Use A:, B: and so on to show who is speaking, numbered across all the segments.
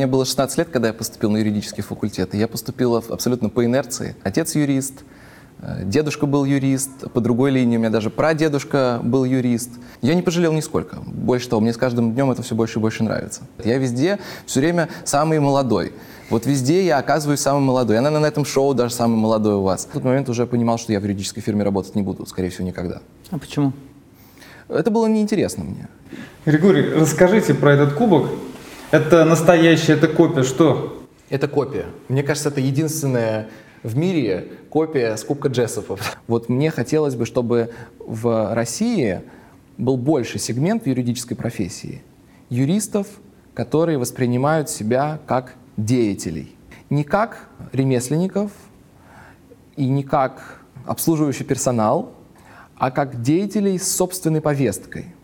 A: Мне было 16 лет, когда я поступил на юридический факультет, и я поступил абсолютно по инерции. Отец юрист, э, дедушка был юрист, по другой линии у меня даже прадедушка был юрист. Я не пожалел нисколько. Больше того, мне с каждым днем это все больше и больше нравится. Я везде все время самый молодой. Вот везде я оказываюсь самым молодой. Я, наверное, на этом шоу даже самый молодой у вас. В тот момент уже понимал, что я в юридической фирме работать не буду, скорее всего, никогда.
B: А почему?
A: Это было неинтересно мне.
C: Григорий, расскажите про этот кубок. Это настоящая, это копия, что?
A: Это копия. Мне кажется, это единственная в мире копия с Кубка Джессопов. Вот мне хотелось бы, чтобы в России был больше сегмент в юридической профессии. Юристов, которые воспринимают себя как деятелей. Не как ремесленников и не как обслуживающий персонал, а как деятелей с собственной повесткой.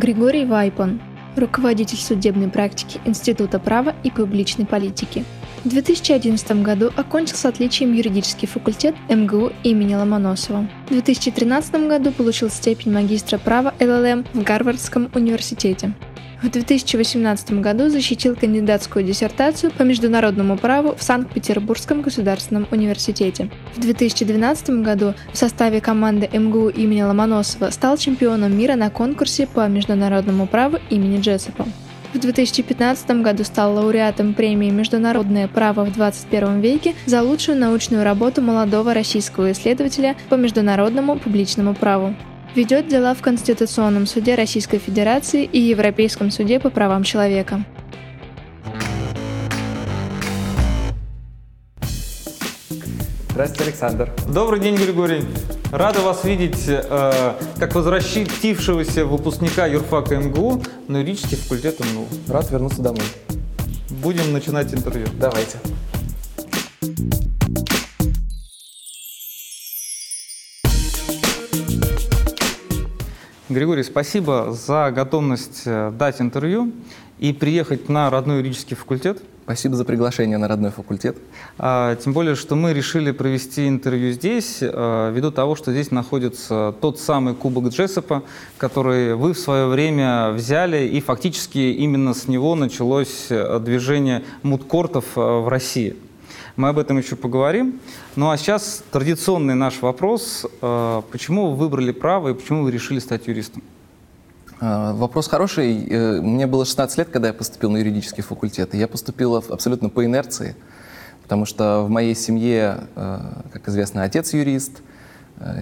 D: Григорий Вайпон, руководитель судебной практики Института права и публичной политики. В 2011 году окончил с отличием юридический факультет МГУ имени Ломоносова. В 2013 году получил степень магистра права ЛЛМ в Гарвардском университете. В 2018 году защитил кандидатскую диссертацию по международному праву в Санкт-Петербургском государственном университете. В 2012 году в составе команды МГУ имени Ломоносова стал чемпионом мира на конкурсе по международному праву имени Джессопа. В 2015 году стал лауреатом премии «Международное право в 21 веке» за лучшую научную работу молодого российского исследователя по международному публичному праву ведет дела в Конституционном суде Российской Федерации и Европейском суде по правам человека.
A: Здравствуйте, Александр.
C: Добрый день, Григорий. Рада вас видеть э, как возвращившегося выпускника юрфака МГУ на юридический факультет МГУ.
A: Рад вернуться домой.
C: Будем начинать интервью.
A: Давайте.
C: Григорий, спасибо за готовность э, дать интервью и приехать на родной юридический факультет.
A: Спасибо за приглашение на родной факультет.
C: А, тем более, что мы решили провести интервью здесь, а, ввиду того, что здесь находится тот самый кубок Джессопа, который вы в свое время взяли, и фактически именно с него началось э, движение мудкортов э, в России. Мы об этом еще поговорим. Ну а сейчас традиционный наш вопрос. Э, почему вы выбрали право и почему вы решили стать юристом?
A: Э, вопрос хороший. Э, мне было 16 лет, когда я поступил на юридический факультет. И я поступил абсолютно по инерции, потому что в моей семье, как известно, отец юрист,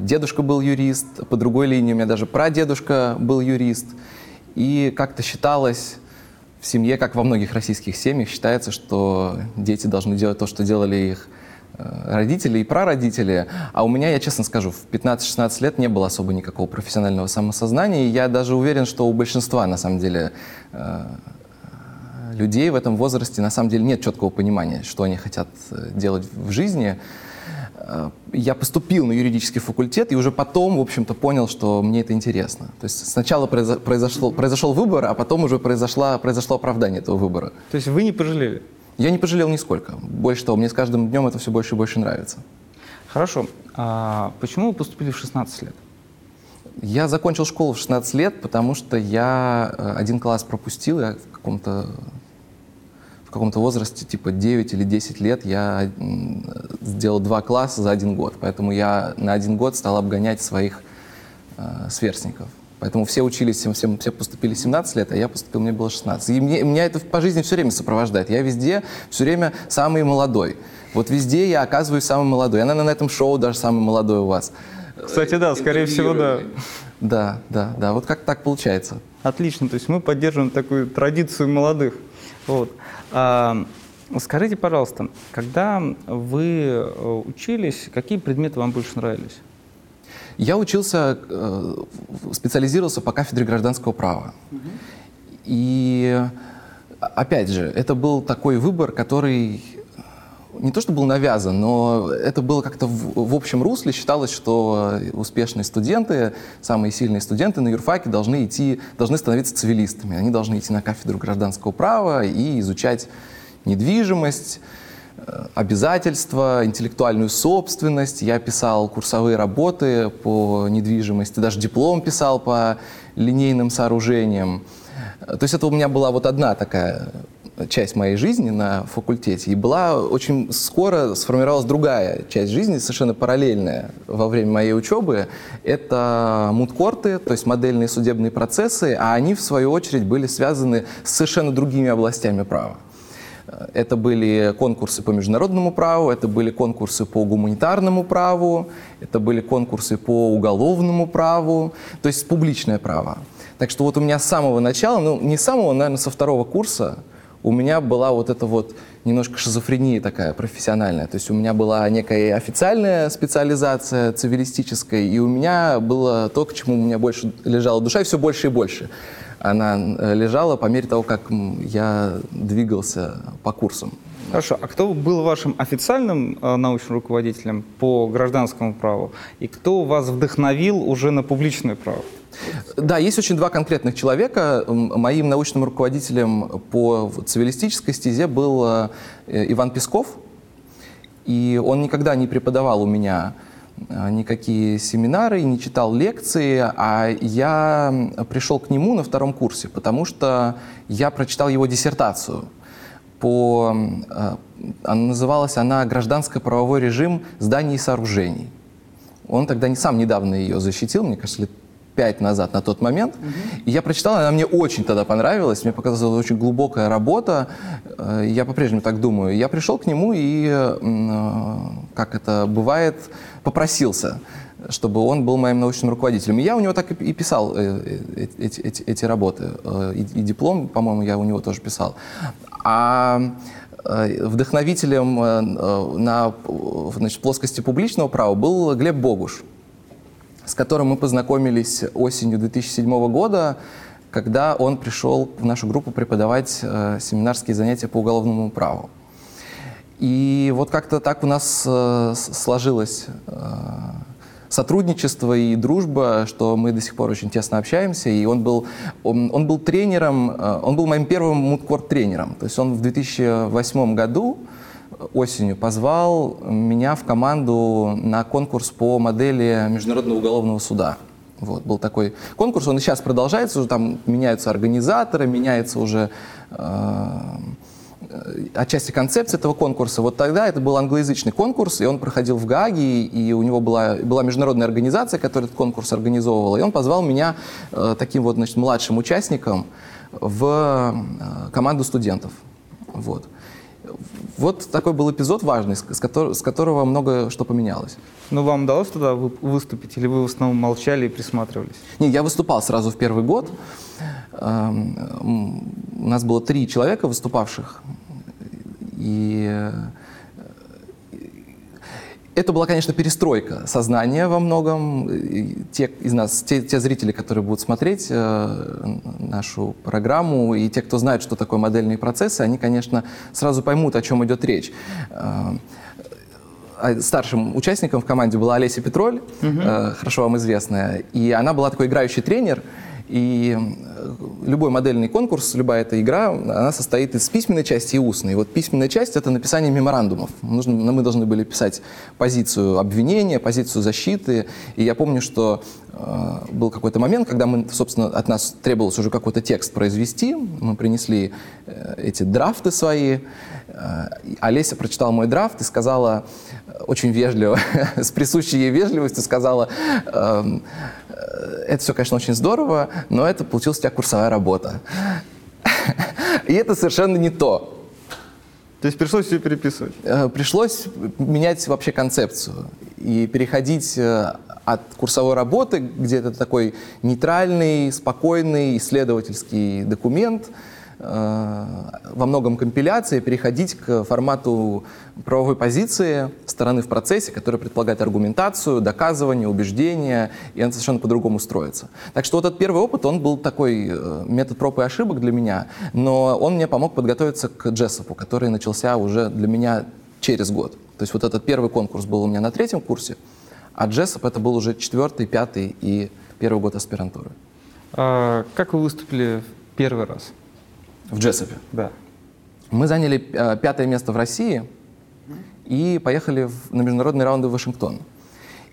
A: дедушка был юрист, по другой линии у меня даже прадедушка был юрист. И как-то считалось, в семье, как во многих российских семьях, считается, что дети должны делать то, что делали их э, родители и прародители. А у меня, я честно скажу, в 15-16 лет не было особо никакого профессионального самосознания. И я даже уверен, что у большинства, на самом деле, э, людей в этом возрасте, на самом деле, нет четкого понимания, что они хотят э, делать в жизни. Э, я поступил на юридический факультет и уже потом, в общем-то, понял, что мне это интересно. То есть сначала произошло, произошел выбор, а потом уже произошло, произошло оправдание этого выбора.
C: То есть вы не пожалели?
A: Я не пожалел нисколько. Больше того, мне с каждым днем это все больше и больше нравится.
C: Хорошо. А почему вы поступили в 16 лет?
A: Я закончил школу в 16 лет, потому что я э, один класс пропустил, я в каком-то в каком-то возрасте, типа 9 или 10 лет, я сделал два класса за один год. Поэтому я на один год стал обгонять своих э, сверстников. Поэтому все учились, все, все, все поступили 17 лет, а я поступил, мне было 16. И мне, меня это по жизни все время сопровождает. Я везде все время самый молодой. Вот везде я оказываюсь самым молодой. Я, наверное, на этом шоу даже самый молодой у вас.
C: Кстати, да, скорее всего, да.
A: Да, да, да. Вот как так получается.
C: Отлично. То есть мы поддерживаем такую традицию молодых. Вот. А, скажите, пожалуйста, когда вы э, учились, какие предметы вам больше нравились?
A: Я учился, э, специализировался по кафедре гражданского права. Угу. И опять же, это был такой выбор, который не то, что был навязан, но это было как-то в, в общем русле. Считалось, что успешные студенты, самые сильные студенты на юрфаке должны идти, должны становиться цивилистами. Они должны идти на кафедру гражданского права и изучать недвижимость, э, обязательства, интеллектуальную собственность. Я писал курсовые работы по недвижимости, даже диплом писал по линейным сооружениям. То есть это у меня была вот одна такая часть моей жизни на факультете. И была очень скоро сформировалась другая часть жизни, совершенно параллельная во время моей учебы. Это мудкорты, то есть модельные судебные процессы, а они, в свою очередь, были связаны с совершенно другими областями права. Это были конкурсы по международному праву, это были конкурсы по гуманитарному праву, это были конкурсы по уголовному праву, то есть публичное право. Так что вот у меня с самого начала, ну не с самого, наверное, со второго курса, у меня была вот эта вот немножко шизофрения такая профессиональная. То есть у меня была некая официальная специализация цивилистическая, и у меня было то, к чему у меня больше лежала душа, и все больше и больше. Она э, лежала по мере того, как я двигался по курсам.
C: Хорошо. А кто был вашим официальным э, научным руководителем по гражданскому праву? И кто вас вдохновил уже на публичное право?
A: Да, есть очень два конкретных человека. Моим научным руководителем по цивилистической стезе был э, Иван Песков. И он никогда не преподавал у меня э, никакие семинары, не читал лекции, а я пришел к нему на втором курсе, потому что я прочитал его диссертацию по... Э, называлась она «Гражданско-правовой режим зданий и сооружений». Он тогда не сам недавно ее защитил, мне кажется, лет пять назад на тот момент. Угу. И я прочитал, она мне очень тогда понравилась. Мне показалась очень глубокая работа. Э, я по-прежнему так думаю. Я пришел к нему и, э, как это бывает, попросился чтобы он был моим научным руководителем. И я у него так и писал э, эти, эти, эти работы. И, и диплом, по-моему, я у него тоже писал. А вдохновителем на значит, плоскости публичного права был Глеб Богуш с которым мы познакомились осенью 2007 года, когда он пришел в нашу группу преподавать э, семинарские занятия по уголовному праву. И вот как-то так у нас э, сложилось э, сотрудничество и дружба, что мы до сих пор очень тесно общаемся. И он был, он, он был тренером, э, он был моим первым мудкорт-тренером. То есть он в 2008 году осенью позвал меня в команду на конкурс по модели Международного уголовного суда. Вот, был такой конкурс, он и сейчас продолжается, уже там меняются организаторы, меняется уже э, отчасти концепция этого конкурса. Вот тогда это был англоязычный конкурс, и он проходил в Гааге, и у него была, была международная организация, которая этот конкурс организовывала, и он позвал меня э, таким вот, значит, младшим участником в э, команду студентов. Вот. Вот такой был эпизод важный, с, котор с которого много что поменялось.
C: Ну, вам удалось туда выступить, или вы в основном молчали и присматривались?
A: Не, я выступал сразу в первый год. Эм, у нас было три человека выступавших. И это была, конечно, перестройка сознания во многом. те из нас, те, те зрители, которые будут смотреть э, нашу программу, и те, кто знает, что такое модельные процессы, они, конечно, сразу поймут, о чем идет речь. Э, а старшим участником в команде была Олеся Петроль, угу. э, хорошо вам известная, и она была такой играющий тренер, и любой модельный конкурс, любая эта игра, она состоит из письменной части и устной. И вот письменная часть — это написание меморандумов. Нужно, мы должны были писать позицию обвинения, позицию защиты. И я помню, что э, был какой-то момент, когда мы, собственно, от нас требовалось уже какой-то текст произвести. Мы принесли э, эти драфты свои. Э, Олеся прочитала мой драфт и сказала э, очень вежливо, с присущей ей вежливостью, сказала... Э, это все, конечно, очень здорово, но это получилась у тебя курсовая работа. И это совершенно не то.
C: То есть пришлось все переписывать?
A: Э, пришлось менять вообще концепцию и переходить от курсовой работы, где это такой нейтральный, спокойный исследовательский документ, во многом компиляции переходить к формату правовой позиции стороны в процессе, которая предполагает аргументацию, доказывание, убеждение, и она совершенно по-другому строится. Так что вот этот первый опыт, он был такой э, метод проб и ошибок для меня, но он мне помог подготовиться к Джессопу, который начался уже для меня через год. То есть вот этот первый конкурс был у меня на третьем курсе, а Джессоп это был уже четвертый, пятый и первый год аспирантуры.
C: А как вы выступили первый раз?
A: В Джессопе?
C: Да.
A: Мы заняли э, пятое место в России. и поехали в, на международные раунды в Вашингтон.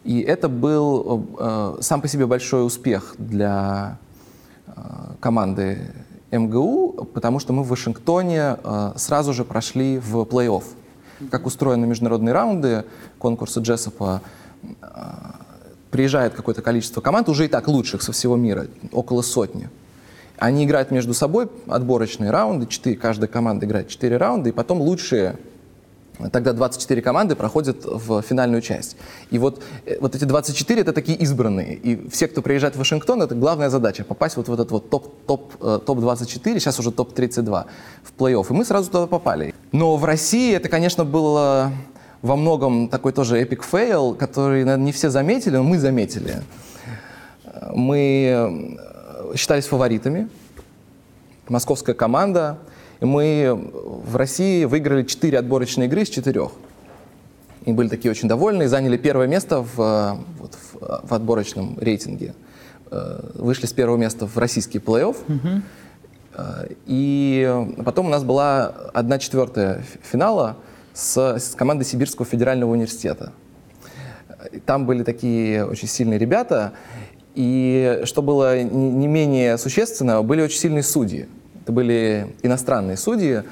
A: И это был э, сам по себе большой успех для э, команды МГУ, потому что мы в Вашингтоне э, сразу же прошли в плей-офф. Как устроены международные раунды конкурса Джессопа, э, приезжает какое-то количество команд, уже и так лучших со всего мира, около сотни. Они играют между собой отборочные раунды, 4, каждая команда играет 4 раунда, и потом лучшие Тогда 24 команды проходят в финальную часть. И вот, э, вот эти 24 это такие избранные. И все, кто приезжает в Вашингтон, это главная задача попасть вот в этот вот топ, топ, э, топ-24, сейчас уже топ-32 в плей-офф. И мы сразу туда попали. Но в России это, конечно, было во многом такой тоже epic fail, который, наверное, не все заметили, но мы заметили. Мы э, считались фаворитами. Московская команда – и мы в России выиграли 4 отборочные игры из 4. И были такие очень довольны, заняли первое место в, вот, в, в отборочном рейтинге. Э, вышли с первого места в российский плей-офф. Угу. И потом у нас была одна четвертая финала с, с командой Сибирского федерального университета. Там были такие очень сильные ребята, и что было не менее существенно, были очень сильные судьи. Это были иностранные судьи.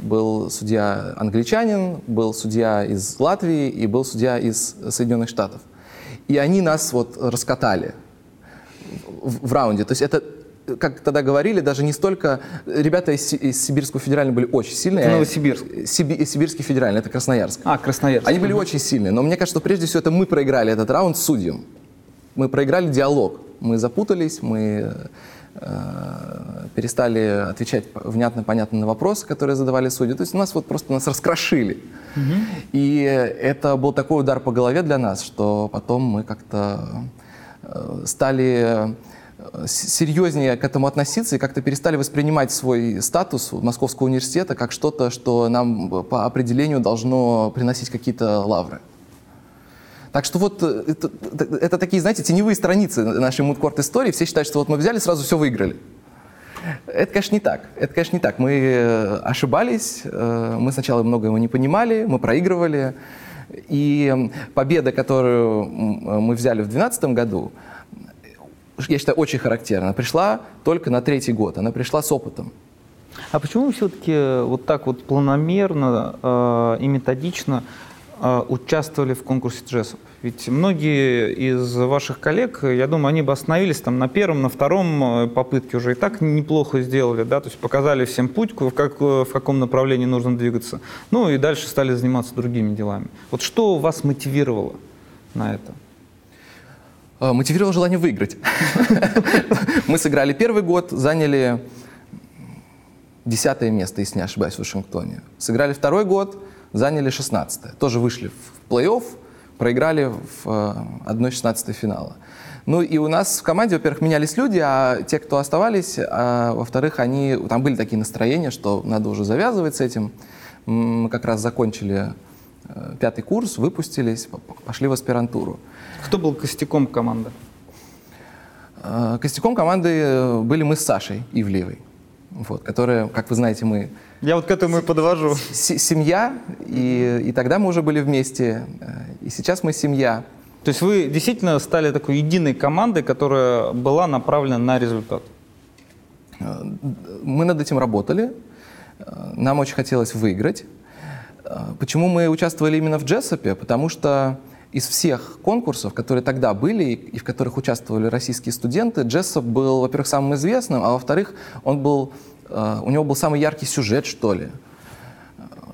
A: Был судья англичанин, был судья из Латвии и был судья из Соединенных Штатов. И они нас вот раскатали в, в раунде. То есть это как тогда говорили, даже не столько... Ребята из, из Сибирского федерального были очень сильные.
C: Это Новосибирск.
A: Сиби, Сибирский федеральный, это Красноярск.
C: А, Красноярск.
A: Они были очень сильные. Но мне кажется, что прежде всего это мы проиграли этот раунд судьям. Мы проиграли диалог. Мы запутались, мы Э, перестали отвечать внятно, понятно на вопросы, которые задавали судьи. То есть у нас вот просто нас раскрошили. Угу. И это был такой удар по голове для нас, что потом мы как-то э, стали э, серьезнее к этому относиться и как-то перестали воспринимать свой статус Московского университета как что-то, что нам по определению должно приносить какие-то лавры. Так что вот э, это, это такие, знаете, теневые страницы нашей мудкорт истории. Все считают, что вот мы взяли, сразу все выиграли. Это, конечно, не так. Это, конечно, не так. Мы э, ошибались, э, мы сначала много его не понимали, мы проигрывали. И победа, которую мы взяли в 2012 году, я считаю, очень характерна. Пришла только на третий год, она пришла с опытом.
C: А почему все-таки вот так вот планомерно э, и методично участвовали в конкурсе джессов? Ведь многие из ваших коллег, я думаю, они бы остановились там на первом, на втором э, попытке уже и так неплохо сделали, да, то есть показали всем путь, в, как, в каком направлении нужно двигаться. Ну и дальше стали заниматься другими делами. Вот что вас мотивировало на это?
A: А, мотивировало желание выиграть. Мы сыграли первый год, заняли десятое место, если не ошибаюсь, в Вашингтоне. Сыграли второй год, заняли 16 Тоже вышли в плей-офф, проиграли в 1-16 э, финала. Ну и у нас в команде, во-первых, менялись люди, а те, кто оставались, а, во-вторых, они, там были такие настроения, что надо уже завязывать с этим. Мы как раз закончили э, пятый курс, выпустились, пошли в аспирантуру.
C: Кто был костяком команды?
A: Э, костяком команды были мы с Сашей Ивлеевой, вот, которая, как вы знаете, мы
C: я вот к этому и подвожу.
A: Семья, и, и тогда мы уже были вместе, э, и сейчас мы семья.
C: То есть вы действительно стали такой единой командой, которая была направлена на результат?
A: Э, мы над этим работали, э, нам очень хотелось выиграть. Почему мы участвовали именно в Джессопе? Потому что из всех конкурсов, которые тогда были и в которых участвовали российские студенты, Джессоп был, во-первых, самым известным, а во-вторых, он был Э, у него был самый яркий сюжет, что ли.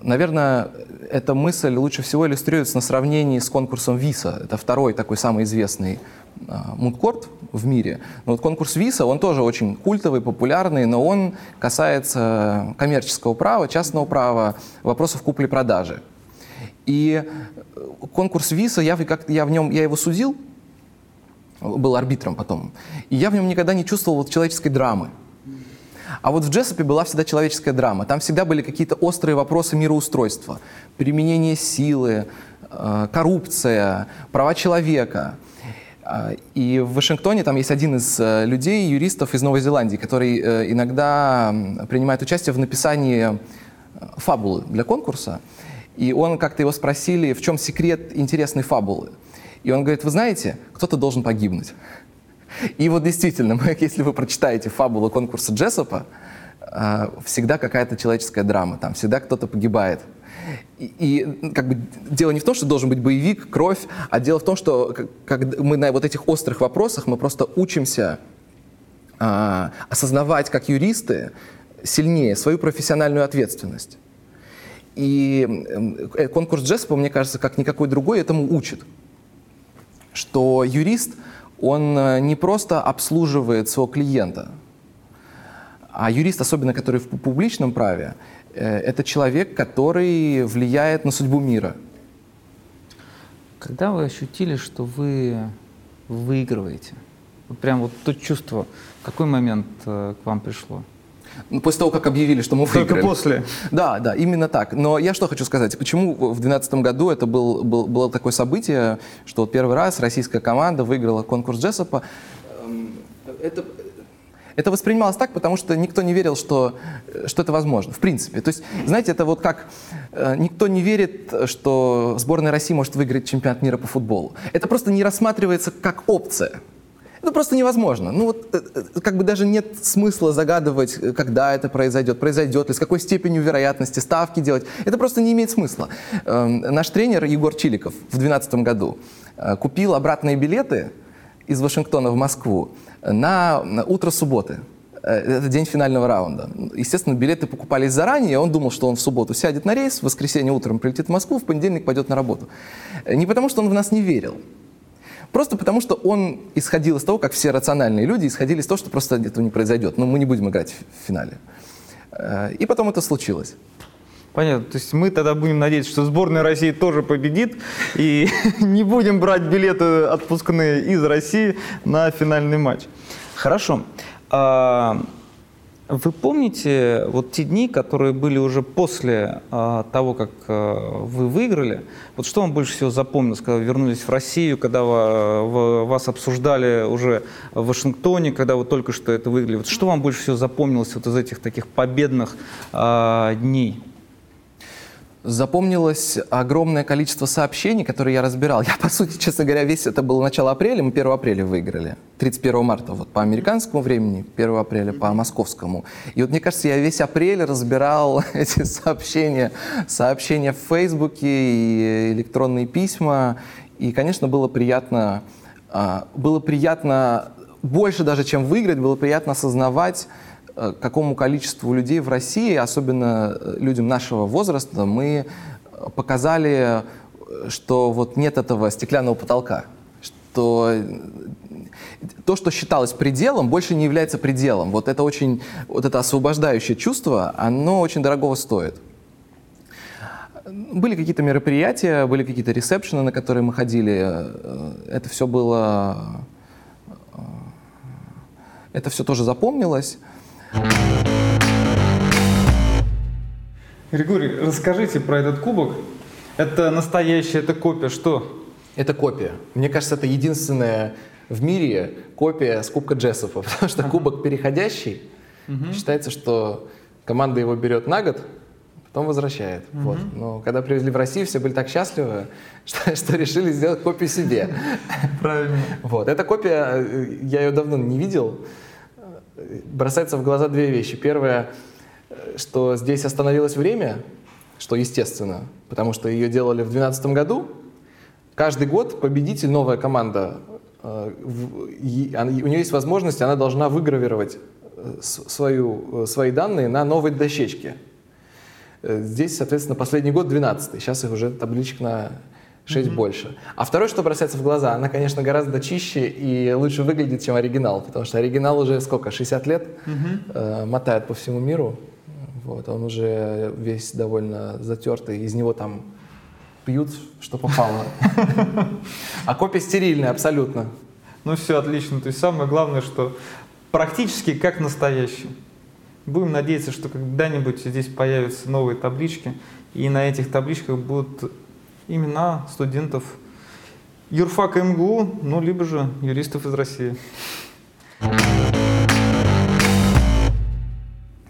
A: Наверное, эта мысль лучше всего иллюстрируется на сравнении с конкурсом ВИСа. Это второй такой самый известный э, мудкорт в мире. Но вот конкурс ВИСа, он тоже очень культовый, популярный, но он касается коммерческого права, частного права, вопросов купли-продажи. И э, конкурс ВИСа, я, как, я в нем, я его судил, был арбитром потом, и я в нем никогда не чувствовал вот человеческой драмы. А вот в Джессопе была всегда человеческая драма. Там всегда были какие-то острые вопросы мироустройства. Применение силы, э, коррупция, права человека. А, и в Вашингтоне там есть один из э, людей, юристов из Новой Зеландии, который иногда принимает участие в написании фабулы для конкурса. И он как-то его спросили, в чем секрет интересной фабулы. И он говорит, вы знаете, кто-то должен погибнуть. И вот действительно, если вы прочитаете фабулу конкурса Джессопа, а, всегда какая-то человеческая драма, там всегда кто-то погибает. И, и как бы дело не в том, что должен быть боевик, кровь, а дело в том, что как, мы на вот этих острых вопросах мы просто учимся а, осознавать как юристы сильнее свою профессиональную ответственность. И э, конкурс Джеспа, мне кажется, как никакой другой, этому учит. Что юрист, он э, не просто обслуживает своего клиента, а юрист, особенно который в публичном праве, э, это человек, который влияет на судьбу мира.
C: Когда вы ощутили, что вы выигрываете? Вот прям вот то чувство, какой момент к вам пришло?
A: После того, как объявили, что мы
C: выиграли. Только после?
A: Да, да, именно так. Но я что хочу сказать, почему в 2012 году это был, был, было такое событие, что вот первый раз российская команда выиграла конкурс Джессопа. Эм, это, это воспринималось так, потому что никто не верил, что, что это возможно, в принципе. То есть, знаете, это вот как э, никто не верит, что сборная России может выиграть чемпионат мира по футболу. Это просто не рассматривается как опция. Это просто невозможно. Ну вот э, э, как бы даже нет смысла загадывать, когда это произойдет, произойдет ли, с какой степенью вероятности ставки делать. Это просто не имеет смысла. Эм, наш тренер Егор Чиликов в 2012 году купил обратные билеты из Вашингтона в Москву на, утро субботы. Э, это день финального раунда. Естественно, билеты покупались заранее. Он думал, что он в субботу сядет на рейс, в воскресенье утром прилетит в Москву, в понедельник пойдет на работу. Э, не потому, что он в нас не верил. Просто потому, что он исходил из того, как все рациональные люди исходили из того, что просто этого не произойдет. Но мы не будем играть в финале. Э, и потом это случилось.
C: Понятно. То есть мы тогда будем надеяться, что сборная России тоже победит, и не будем брать билеты отпускные из России на финальный матч. Хорошо. Вы помните вот те дни, которые были уже после а, того, как а, вы выиграли? Вот что вам больше всего запомнилось, когда вы вернулись в Россию, когда вы, вас обсуждали уже в Вашингтоне, когда вы только что это выиграли? Вот что вам больше всего запомнилось вот из этих таких победных дней?
A: Запомнилось огромное количество сообщений, которые я разбирал. Я, по сути, честно говоря, весь это было начало апреля, мы 1 апреля выиграли. 31 марта вот по американскому времени, 1 апреля по московскому. И вот мне кажется, я весь апрель разбирал эти сообщения, сообщения в Фейсбуке и электронные письма. И, конечно, было приятно, а, было приятно больше даже, чем выиграть, было приятно осознавать, какому количеству людей в России, особенно э, людям нашего возраста, мы показали, что вот нет этого стеклянного потолка, что то, что считалось пределом, больше не является пределом. Вот это очень, вот это освобождающее чувство, оно очень дорогого стоит. Были какие-то мероприятия, были какие-то ресепшены, на которые мы ходили. Э, это все было... Это все тоже запомнилось.
C: Григорий, расскажите про этот кубок. Это настоящая, это копия, что?
A: Это копия. Мне кажется, это единственная в мире копия с Кубка Джессопа, потому что кубок переходящий. Угу. Считается, что команда его берет на год, потом возвращает. Угу. Вот. Но когда привезли в Россию, все были так счастливы, что, что решили сделать копию себе.
C: Правильно.
A: Вот. Эта копия, э, я ее давно не видел бросается в глаза две вещи. Первое, что здесь остановилось время, что естественно, потому что ее делали в 2012 году. Каждый год победитель, новая команда, э, у нее есть возможность, она должна выгравировать э, свою, э, свои данные на новой дощечке. Здесь, соответственно, последний год 12 Сейчас их уже табличек на 6 mm-hmm. больше. А второе, что бросается в глаза, она, конечно, гораздо чище и лучше выглядит, чем оригинал, потому что оригинал уже сколько, 60 лет mm-hmm. э, мотает по всему миру. Вот, он уже весь довольно затертый, из него там пьют, что попало. А копия стерильная абсолютно.
C: Ну все, отлично. То есть самое главное, что практически как настоящий. Будем надеяться, что когда-нибудь здесь появятся новые таблички, и на этих табличках будут имена студентов юрфака МГУ, ну, либо же юристов из России.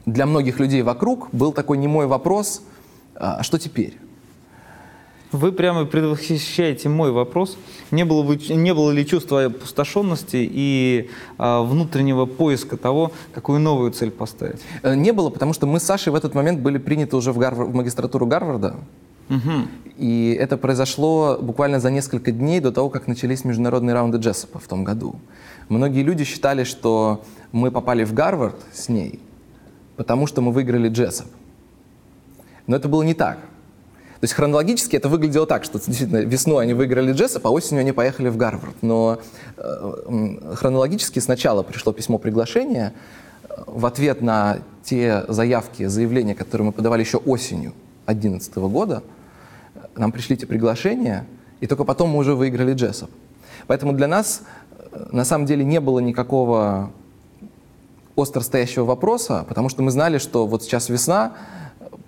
A: Для многих людей вокруг был такой немой вопрос, а что теперь?
C: Вы прямо предвосхищаете мой вопрос. Не было, бы, не было ли чувства опустошенности и а, внутреннего поиска того, какую новую цель поставить?
A: Э, не было, потому что мы с Сашей в этот момент были приняты уже в, Гарвар, в магистратуру Гарварда. Угу. И это произошло буквально за несколько дней до того, как начались международные раунды Джессопа в том году. Многие люди считали, что мы попали в Гарвард с ней, потому что мы выиграли Джессоп. Но это было не так. То есть хронологически это выглядело так, что действительно весной они выиграли Джессоп, а осенью они поехали в Гарвард. Но э, хронологически сначала пришло письмо приглашения в ответ на те заявки, заявления, которые мы подавали еще осенью 2011 года. Нам пришли эти приглашения, и только потом мы уже выиграли Джессоп. Поэтому для нас э, на самом деле не было никакого остро стоящего вопроса, потому что мы знали, что вот сейчас весна,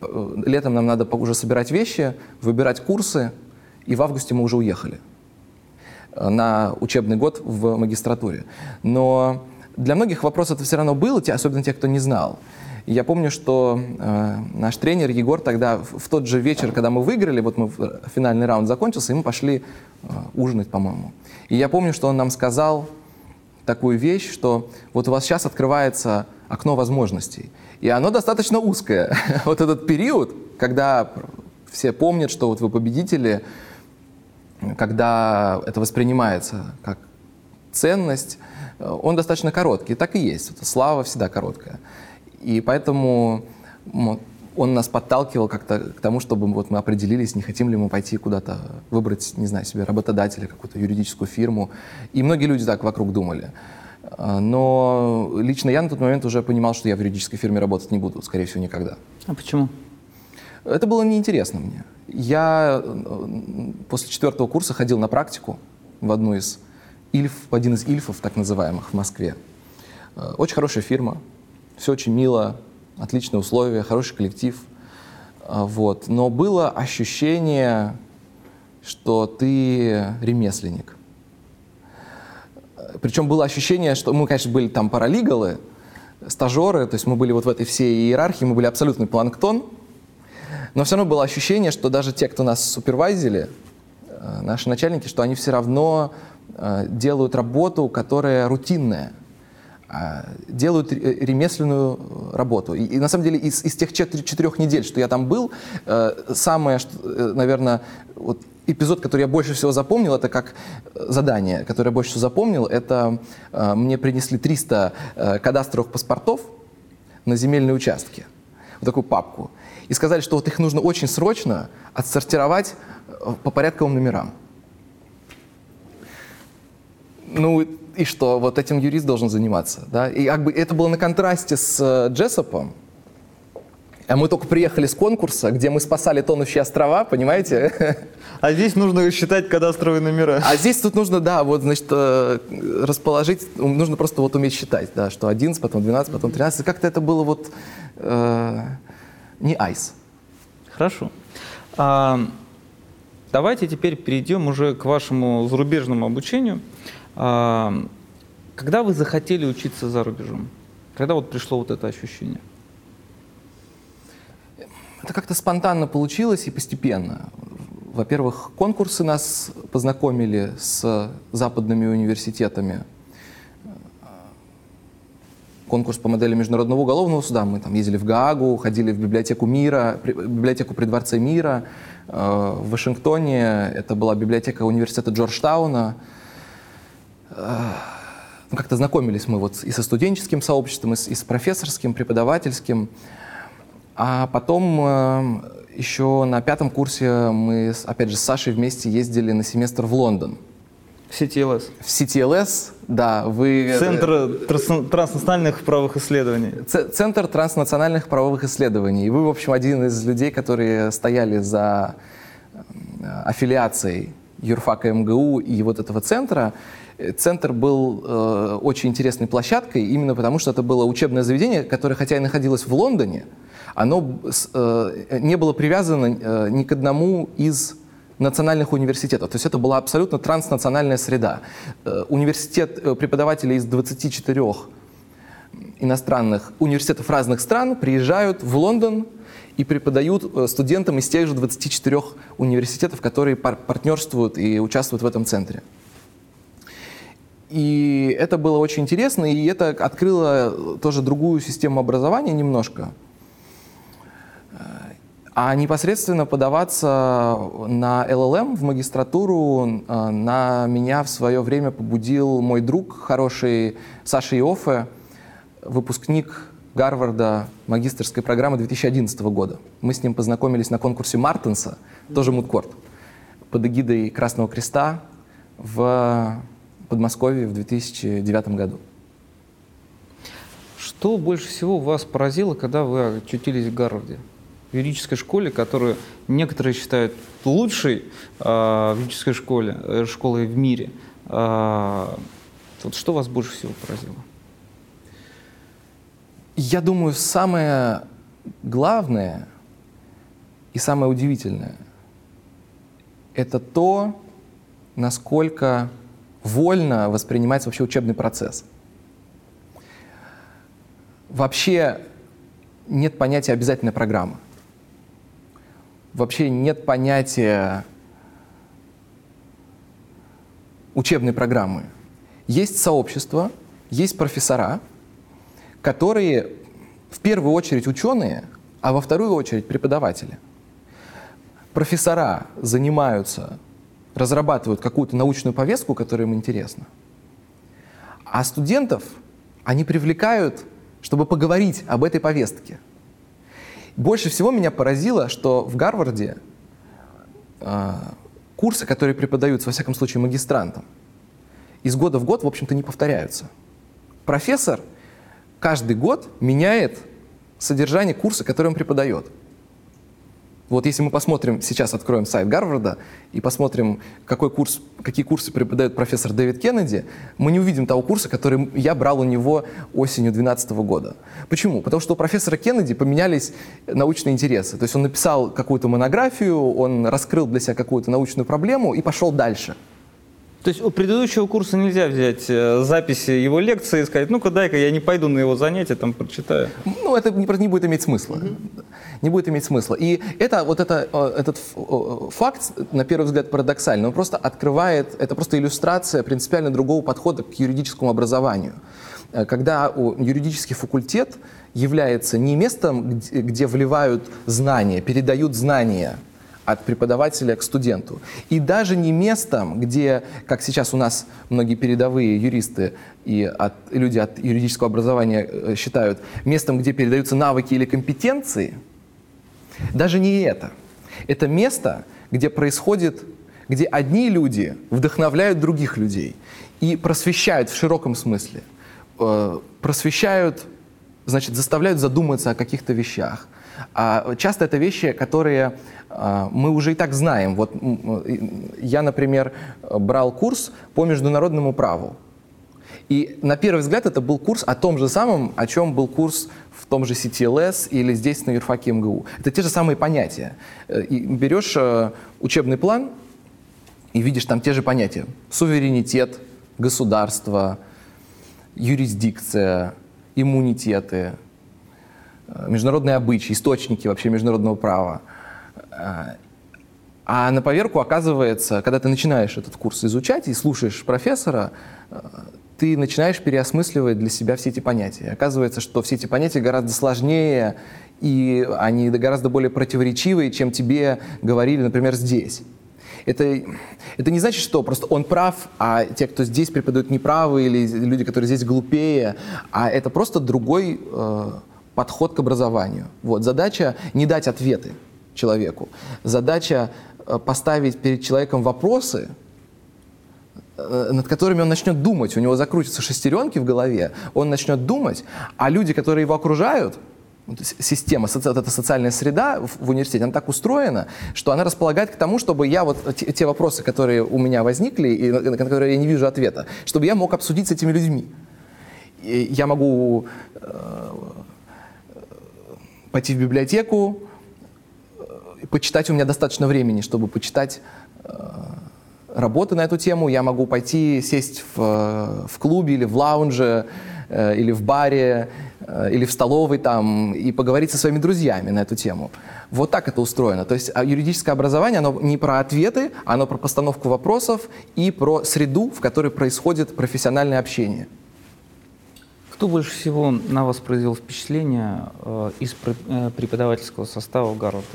A: Э, летом нам надо уже собирать вещи, выбирать курсы, и в августе мы уже уехали э, на учебный год в магистратуре. Но для многих вопрос это все равно был, особенно те, кто не знал. Я помню, что э, наш тренер Егор тогда в тот же вечер, когда мы выиграли, вот мы финальный раунд закончился, и мы пошли э, ужинать, по-моему. И я помню, что он нам сказал такую вещь, что вот у вас сейчас открывается окно возможностей. И оно достаточно узкое. вот этот период, когда все помнят, что вот вы победители, когда это воспринимается как ценность, он достаточно короткий. Так и есть. Слава всегда короткая. И поэтому он нас подталкивал как-то к тому, чтобы вот мы определились, не хотим ли мы пойти куда-то выбрать, не знаю, себе работодателя, какую-то юридическую фирму. И многие люди так вокруг думали. А, но лично я на тот момент уже понимал, что я в юридической фирме работать не буду, скорее всего, никогда.
C: А почему?
A: Это было неинтересно мне. Я после четвертого курса ходил на практику в одну из ильф, в один из ильфов, так называемых, в Москве. Э, очень хорошая фирма, все очень мило, отличные условия, хороший коллектив. А, вот. Но было ощущение, что ты ремесленник. Причем было ощущение, что мы, конечно, были там паралигалы, стажеры, то есть мы были вот в этой всей иерархии, мы были абсолютный планктон, но все равно было ощущение, что даже те, кто нас супервайзили, э, наши начальники, что они все равно делают работу, которая рутинная, а, делают ремесленную работу. И, и на самом деле из, из тех четырех недель, что я там был, э, самое, наверное, вот эпизод, который я больше всего запомнил, это как э, задание, которое я больше всего запомнил, это э, мне принесли 300 э, кадастровых паспортов на земельные участки, вот такую папку, и сказали, что вот их нужно очень срочно отсортировать э, по порядковым номерам. Ну и что, вот этим юрист должен заниматься, да? И как бы это было на контрасте с э, Джессопом, а мы только приехали с конкурса, где мы спасали тонущие острова, понимаете?
C: А здесь нужно считать кадастровые номера.
A: А здесь тут нужно, да, вот, значит, э, расположить, нужно просто вот уметь считать, да, что 11, потом 12, потом 13. Как-то это было вот э, не айс.
C: Хорошо. А, давайте теперь перейдем уже к вашему зарубежному обучению. Когда вы захотели учиться за рубежом? Когда вот пришло вот это ощущение?
A: Это как-то спонтанно получилось и постепенно. Во-первых, конкурсы нас познакомили с западными университетами. Конкурс по модели Международного уголовного суда. Мы там ездили в Гаагу, ходили в библиотеку мира, библиотеку при Дворце мира. Э, в Вашингтоне это была библиотека университета Джорджтауна. Ну, как-то знакомились мы вот и со студенческим сообществом, и с, и с профессорским, преподавательским. А потом э, еще на пятом курсе мы, опять же, с Сашей вместе ездили на семестр в Лондон.
C: В CTLS.
A: В CTLS, да. Вы...
C: Э, Центр транснациональных правовых исследований.
A: Центр транснациональных правовых исследований. И вы, в общем, один из людей, которые стояли за э, аффилиацией юрфака МГУ и вот этого центра. Центр был э, очень интересной площадкой, именно потому что это было учебное заведение, которое, хотя и находилось в Лондоне, оно э, не было привязано э, ни к одному из национальных университетов. То есть это была абсолютно транснациональная среда. Э, университет преподавателей из 24 иностранных университетов разных стран приезжают в Лондон и преподают э, студентам из тех же 24 университетов, которые пар партнерствуют и участвуют в этом центре. И это было очень интересно, и это открыло тоже другую систему образования немножко. А непосредственно подаваться на ЛЛМ в магистратуру э, на меня в свое время побудил мой друг, хороший Саша Иофе, выпускник Гарварда магистрской программы 2011 года. Мы с ним познакомились на конкурсе Мартенса, тоже Мудкорт, под эгидой Красного Креста в Подмосковье в 2009 году.
C: Что больше всего вас поразило, когда вы очутились в Гарварде? В юридической школе, которую некоторые считают лучшей э, юридической школе, э, школой в мире. Э, вот что вас больше всего поразило?
A: Я думаю, самое главное и самое удивительное – это то, насколько вольно воспринимается вообще учебный процесс. Вообще нет понятия обязательной программы. Вообще нет понятия учебной программы. Есть сообщество, есть профессора, которые в первую очередь ученые, а во вторую очередь преподаватели. Профессора занимаются разрабатывают какую-то научную повестку, которая им интересна. А студентов они привлекают, чтобы поговорить об этой повестке. Больше всего меня поразило, что в Гарварде э, курсы, которые преподаются, во всяком случае, магистрантам, из года в год, в общем-то, не повторяются. Профессор каждый год меняет содержание курса, который он преподает. Вот если мы посмотрим, сейчас откроем сайт Гарварда и посмотрим, какой курс, какие курсы преподает профессор Дэвид Кеннеди, мы не увидим того курса, который я брал у него осенью 2012 года. Почему? Потому что у профессора Кеннеди поменялись научные интересы. То есть он написал какую-то монографию, он раскрыл для себя какую-то научную проблему и пошел дальше.
C: То есть у предыдущего курса нельзя взять э, записи его лекции и сказать, ну-ка дай-ка я не пойду на его занятия, там прочитаю.
A: Ну, это не, не будет иметь смысла. Mm-hmm. Не будет иметь смысла. И это, вот это, э, этот факт, на первый взгляд, парадоксальный, он просто открывает, это просто иллюстрация принципиально другого подхода к юридическому образованию. Э, когда юридический факультет является не местом, где вливают знания, передают знания, от преподавателя к студенту. И даже не местом, где, как сейчас у нас многие передовые юристы и от, люди от юридического образования э, считают, местом, где передаются навыки или компетенции, даже не это. Это место, где происходит, где одни люди вдохновляют других людей и просвещают в широком смысле, э, просвещают, значит, заставляют задуматься о каких-то вещах. А часто это вещи, которые мы уже и так знаем. Вот я, например, брал курс по международному праву. И на первый взгляд это был курс о том же самом, о чем был курс в том же CTLS или здесь на юрфаке МГУ. Это те же самые понятия. Э, и берешь э, учебный план и видишь там те же понятия. Суверенитет, государство, юрисдикция, иммунитеты, э, международные обычаи, источники вообще международного права – а на поверку оказывается, когда ты начинаешь этот курс изучать и слушаешь профессора, ты начинаешь переосмысливать для себя все эти понятия. Оказывается, что все эти понятия гораздо сложнее, и они гораздо более противоречивые, чем тебе говорили, например, здесь. Это, это не значит, что просто он прав, а те, кто здесь преподают, неправы, или люди, которые здесь глупее, а это просто другой э, подход к образованию. Вот. Задача не дать ответы, человеку. Задача э, поставить перед человеком вопросы, э, над которыми он начнет думать, у него закрутятся шестеренки в голове, он начнет думать, а люди, которые его окружают, система, эта социальная среда в университете, она так устроена, что она располагает к тому, чтобы я вот те, те вопросы, которые у меня возникли и на которые я не вижу ответа, чтобы я мог обсудить с этими людьми. И я могу э, пойти в библиотеку, почитать у меня достаточно времени, чтобы почитать э, работы на эту тему. Я могу пойти сесть в, в клубе или в лаунже э, или в баре, э, или в столовой там, и поговорить со своими друзьями на эту тему. Вот так это устроено. То есть а юридическое образование, оно не про ответы, оно про постановку вопросов и про среду, в которой происходит профессиональное общение.
C: Кто больше всего на вас произвел впечатление э, из э, преподавательского состава Гарварда?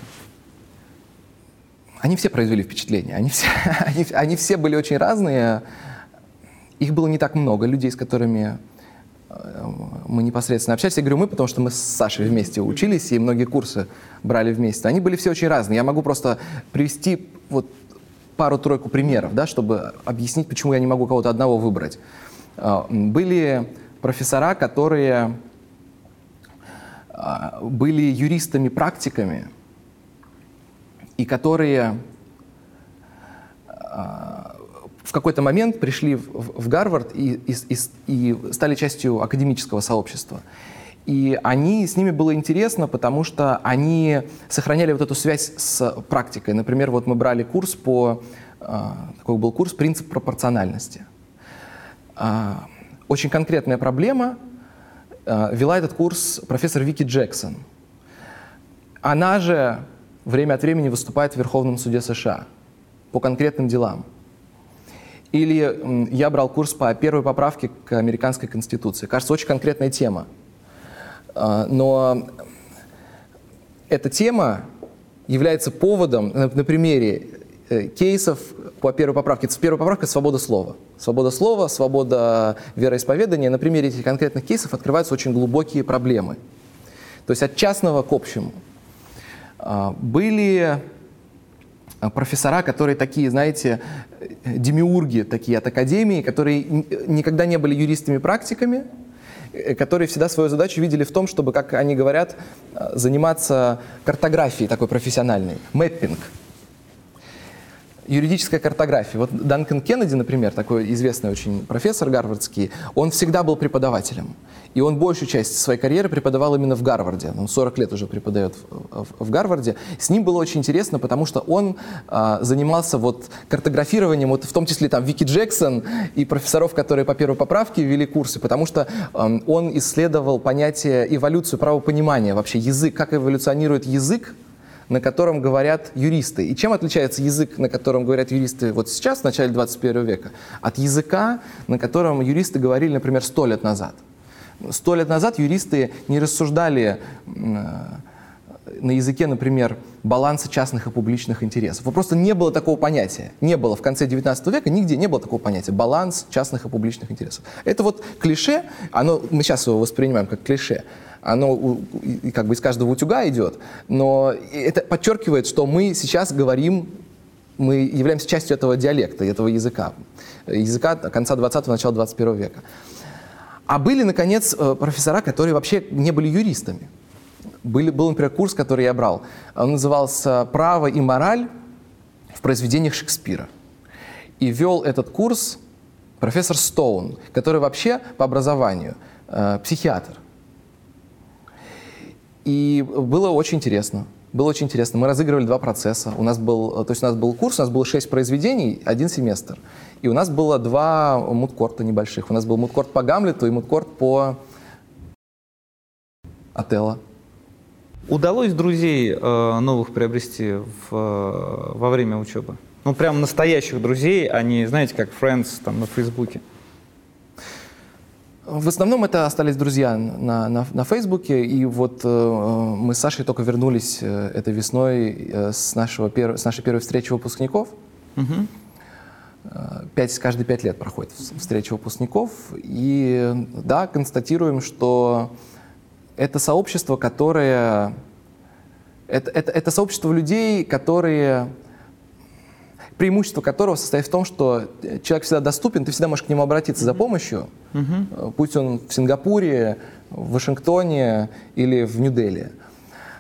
A: Они все произвели впечатление. Они все, они, они все были очень разные. Их было не так много, людей, с которыми э, мы непосредственно общались. Я говорю мы, потому что мы с Сашей вместе учились и многие курсы брали вместе. Они были все очень разные. Я могу просто привести вот пару-тройку примеров, да, чтобы объяснить, почему я не могу кого-то одного выбрать. Э, были профессора, которые э, были юристами-практиками, и которые а, в какой-то момент пришли в, Гарвард и, и, и стали частью академического сообщества. И они, с ними было интересно, потому что они сохраняли вот эту связь с практикой. Например, вот мы брали курс по, а, такой был курс «Принцип пропорциональности». А, очень конкретная проблема. Вела этот курс профессор Вики Джексон. Она же время от времени выступает в Верховном суде США по конкретным делам. Или я брал курс по первой поправке к американской конституции. Кажется, очень конкретная тема. А, но эта тема является поводом на примере э, кейсов по первой поправке. Первая поправка – свобода слова. Свобода слова, свобода вероисповедания. На примере этих конкретных кейсов открываются очень глубокие проблемы. То есть от частного к общему – были а, профессора, которые такие, знаете, демиурги такие от академии, которые никогда не были юристами-практиками, э, которые всегда свою задачу видели в том, чтобы, как они говорят, а, заниматься картографией такой профессиональной, мэппинг – юридическая картография. Вот Данкан Кеннеди, например, такой известный очень профессор гарвардский, он всегда был преподавателем. И он большую часть своей карьеры преподавал именно в Гарварде. Он 40 лет уже преподает в, в, в Гарварде. С ним было очень интересно, потому что он а, занимался вот картографированием, вот в том числе там Вики Джексон и профессоров, которые по первой поправке вели курсы, потому что а, он исследовал понятие эволюцию правопонимания, вообще язык, как эволюционирует язык на котором говорят юристы. И чем отличается язык, на котором говорят юристы вот сейчас, в начале 21 века, от языка, на котором юристы говорили, например, сто лет назад? Сто лет назад юристы не рассуждали на языке, например, баланса частных и публичных интересов. Просто не было такого понятия. Не было в конце 19 века, нигде не было такого понятия. Баланс частных и публичных интересов. Это вот клише, оно, мы сейчас его воспринимаем как клише, оно как бы из каждого утюга идет, но это подчеркивает, что мы сейчас говорим, мы являемся частью этого диалекта, этого языка, языка конца 20-го, начала 21 века. А были, наконец, э, профессора, которые вообще не были юристами. Были, был, например, курс, который я брал. Он назывался «Право и мораль в произведениях Шекспира». И вел этот курс профессор Стоун, который вообще по образованию э, психиатр. И было очень интересно. Было очень интересно. Мы разыгрывали два процесса. У нас был, то есть у нас был курс, у нас было шесть произведений, один семестр. И у нас было два мудкорта небольших. У нас был мудкорт по Гамлету и мудкорт по Отелло.
C: Удалось друзей э, новых приобрести в, э, во время учебы? Ну, прям настоящих друзей, а не, знаете, как Friends там на Фейсбуке.
A: В основном это остались друзья на, на, на Фейсбуке, и вот э, мы с Сашей только вернулись э, этой весной э, с, нашего пер, с нашей первой встречи выпускников. Угу. Пять, каждые пять лет проходит встреча выпускников, и да, констатируем, что это сообщество, которое... Это, это, это сообщество людей, которые преимущество которого состоит в том, что человек всегда доступен, ты всегда можешь к нему обратиться за помощью, mm-hmm. будь он в Сингапуре, в Вашингтоне или в Нью-Дели.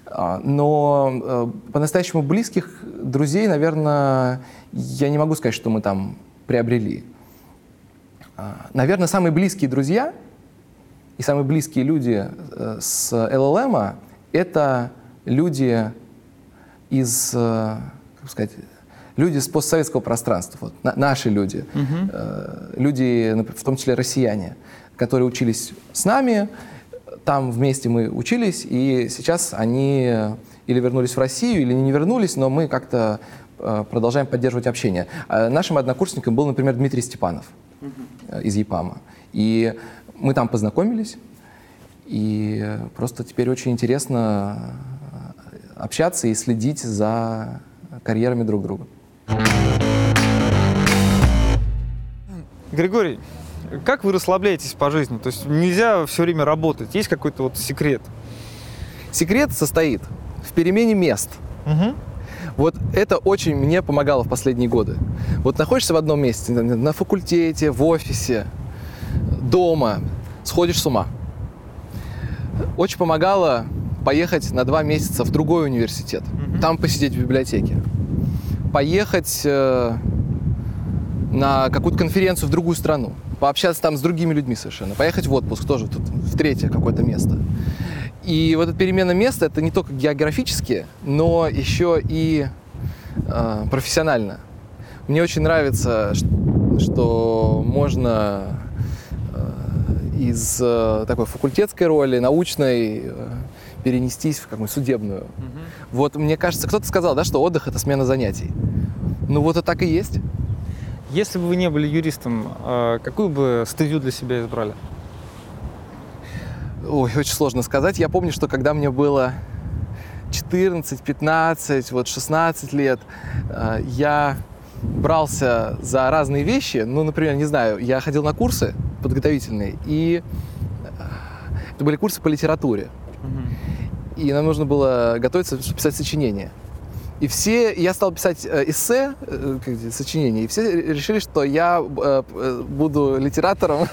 A: А, но э, по-настоящему близких друзей, наверное, я не могу сказать, что мы там приобрели. А, наверное, самые близкие друзья и самые близкие люди э, с LLM — это люди из, как сказать, люди с постсоветского пространства, вот, на, наши люди, угу. э, люди, в том числе россияне. которые учились с нами, там вместе мы учились, и сейчас они или вернулись в Россию, или не вернулись, но мы как-то э, продолжаем поддерживать общение. А нашим однокурсником был, например, Дмитрий Степанов э, из ЕПАМа. И мы там познакомились, и просто теперь очень интересно э, общаться и следить за карьерами друг друга.
C: Григорий, как вы расслабляетесь по жизни? То есть нельзя все время работать. Есть какой-то вот секрет?
A: Секрет состоит в перемене мест.
C: Угу.
A: Вот это очень мне помогало в последние годы. Вот находишься в одном месте, на факультете, в офисе, дома, сходишь с ума. Очень помогало поехать на два месяца в другой университет, угу. там посидеть в библиотеке, поехать э, на какую-то конференцию в другую страну, пообщаться там с другими людьми совершенно, поехать в отпуск тоже тут, в третье какое-то место. И вот эта перемена места это не только географически, но еще и э, профессионально. Мне очень нравится, что можно э, из э, такой факультетской роли, научной, э, перенестись в какую-то судебную. Угу. Вот мне кажется, кто-то сказал, да, что отдых это смена занятий. Ну вот это так и есть.
C: Если бы вы не были юристом, э, какую бы стезю для себя избрали?
A: Ой, очень сложно сказать. Я помню, что когда мне было 14, 15, вот 16 лет, э, я брался за разные вещи. Ну, например, не знаю, я ходил на курсы подготовительные, и э, это были курсы по литературе. И нам нужно было готовиться, чтобы писать сочинение. И все, я стал писать э, эссе, э, сочинения, и все решили, что я э, буду литератором,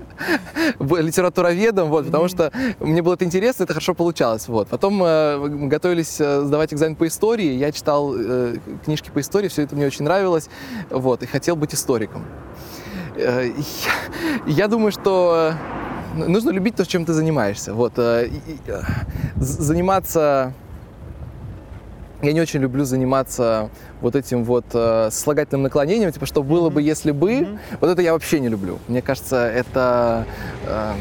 A: литературоведом, вот, потому что мне было это интересно, это хорошо получалось. Вот. Потом мы готовились сдавать экзамен по истории, я читал книжки по истории, все это мне очень нравилось, вот, и хотел быть историком. Я, я думаю, что нужно любить то, чем ты занимаешься. Вот, заниматься я не очень люблю заниматься вот этим вот э, слагательным наклонением, типа, что было бы, если бы. Mm-hmm. Вот это я вообще не люблю. Мне кажется, это...
C: Э,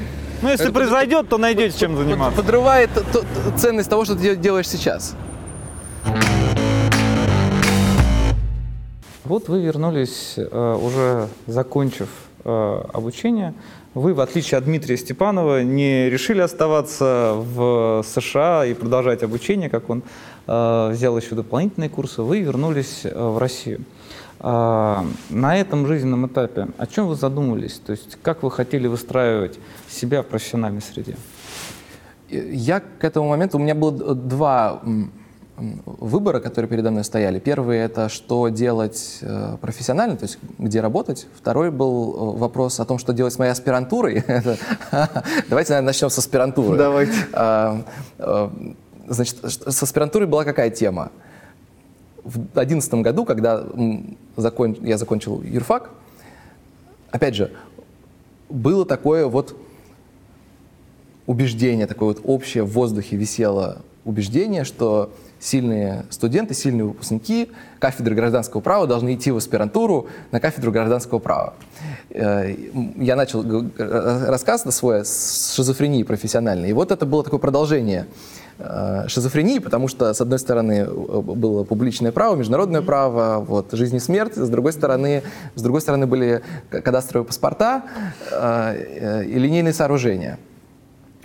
C: ну, если это, произойдет, под, то найдете под, чем заниматься.
A: Подрывает то, то, ценность того, что ты делаешь сейчас.
C: Вот вы вернулись, э, уже закончив э, обучение. Вы, в отличие от Дмитрия Степанова, не решили оставаться в США и продолжать обучение, как он Э, взял еще дополнительные курсы, вы вернулись э, в Россию. А, на этом жизненном этапе о чем вы задумывались? То есть как вы хотели выстраивать себя в профессиональной среде?
A: Я к этому моменту, у меня было два выбора, которые передо мной стояли. Первый — это что делать э, профессионально, то есть где работать. Второй был вопрос о том, что делать с моей аспирантурой. Давайте, наверное, начнем с аспирантуры.
C: Давайте.
A: А, Значит, с аспирантурой была какая тема? В 2011 году, когда я закончил юрфак, опять же, было такое вот убеждение, такое вот общее в воздухе висело убеждение, что сильные студенты, сильные выпускники кафедры гражданского права должны идти в аспирантуру на кафедру гражданского права. Э, я начал рассказ свой с шизофрении профессиональной, и вот это было такое продолжение Э, шизофрении, потому что, с одной стороны, э, было публичное право, международное право, вот, жизнь и смерть, с другой стороны, с другой стороны были кадастровые паспорта и линейные сооружения.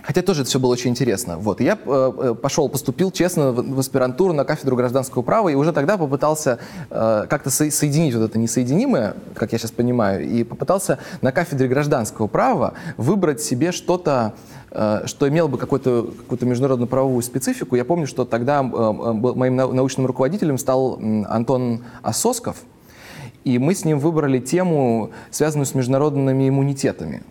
A: Хотя тоже это все было очень интересно. Вот. я э, пошел, поступил честно в, в аспирантуру на кафедру гражданского права и уже тогда попытался э, как-то со- соединить вот это несоединимое, как я сейчас понимаю, и попытался на кафедре гражданского права выбрать себе что-то, Э, что имело бы какую-то какую международную правовую специфику. Я помню, что тогда э, э, моим научным руководителем стал Антон Ососков, и мы с ним выбрали тему, связанную с международными иммунитетами.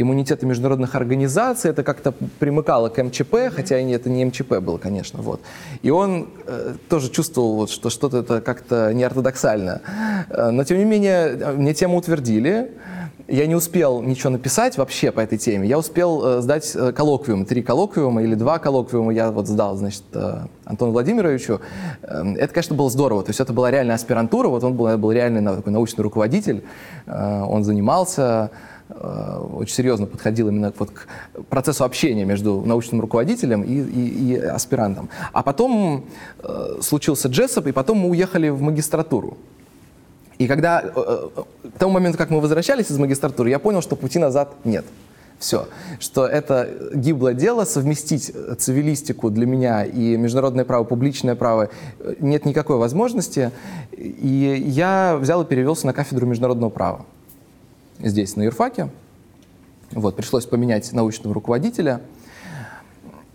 A: Иммунитеты международных организаций, это как-то примыкало к МЧП, хотя это не МЧП было, конечно. Вот. И он э, тоже чувствовал, вот, что что-то это как-то неортодоксально. Но, тем не менее, мне тему утвердили, я не успел ничего написать вообще по этой теме. Я успел э, сдать э, коллоквиум, три коллоквиума или два коллоквиума я вот сдал, значит, э, Антону Владимировичу. Э, это, конечно, было здорово. То есть это была реальная аспирантура, вот он был, был реальный такой научный руководитель, э, он занимался э, очень серьезно подходил именно вот к процессу общения между научным руководителем и, и, и аспирантом. А потом э, случился Джессоп, и потом мы уехали в магистратуру. И когда, э, э, к тому моменту, как мы возвращались из магистратуры, я понял, что пути назад нет. Все. Что это гиблое дело, совместить цивилистику для меня и международное право, публичное право э, нет никакой возможности. И я взял и перевелся на кафедру международного права здесь, на юрфаке. Вот, пришлось поменять научного руководителя.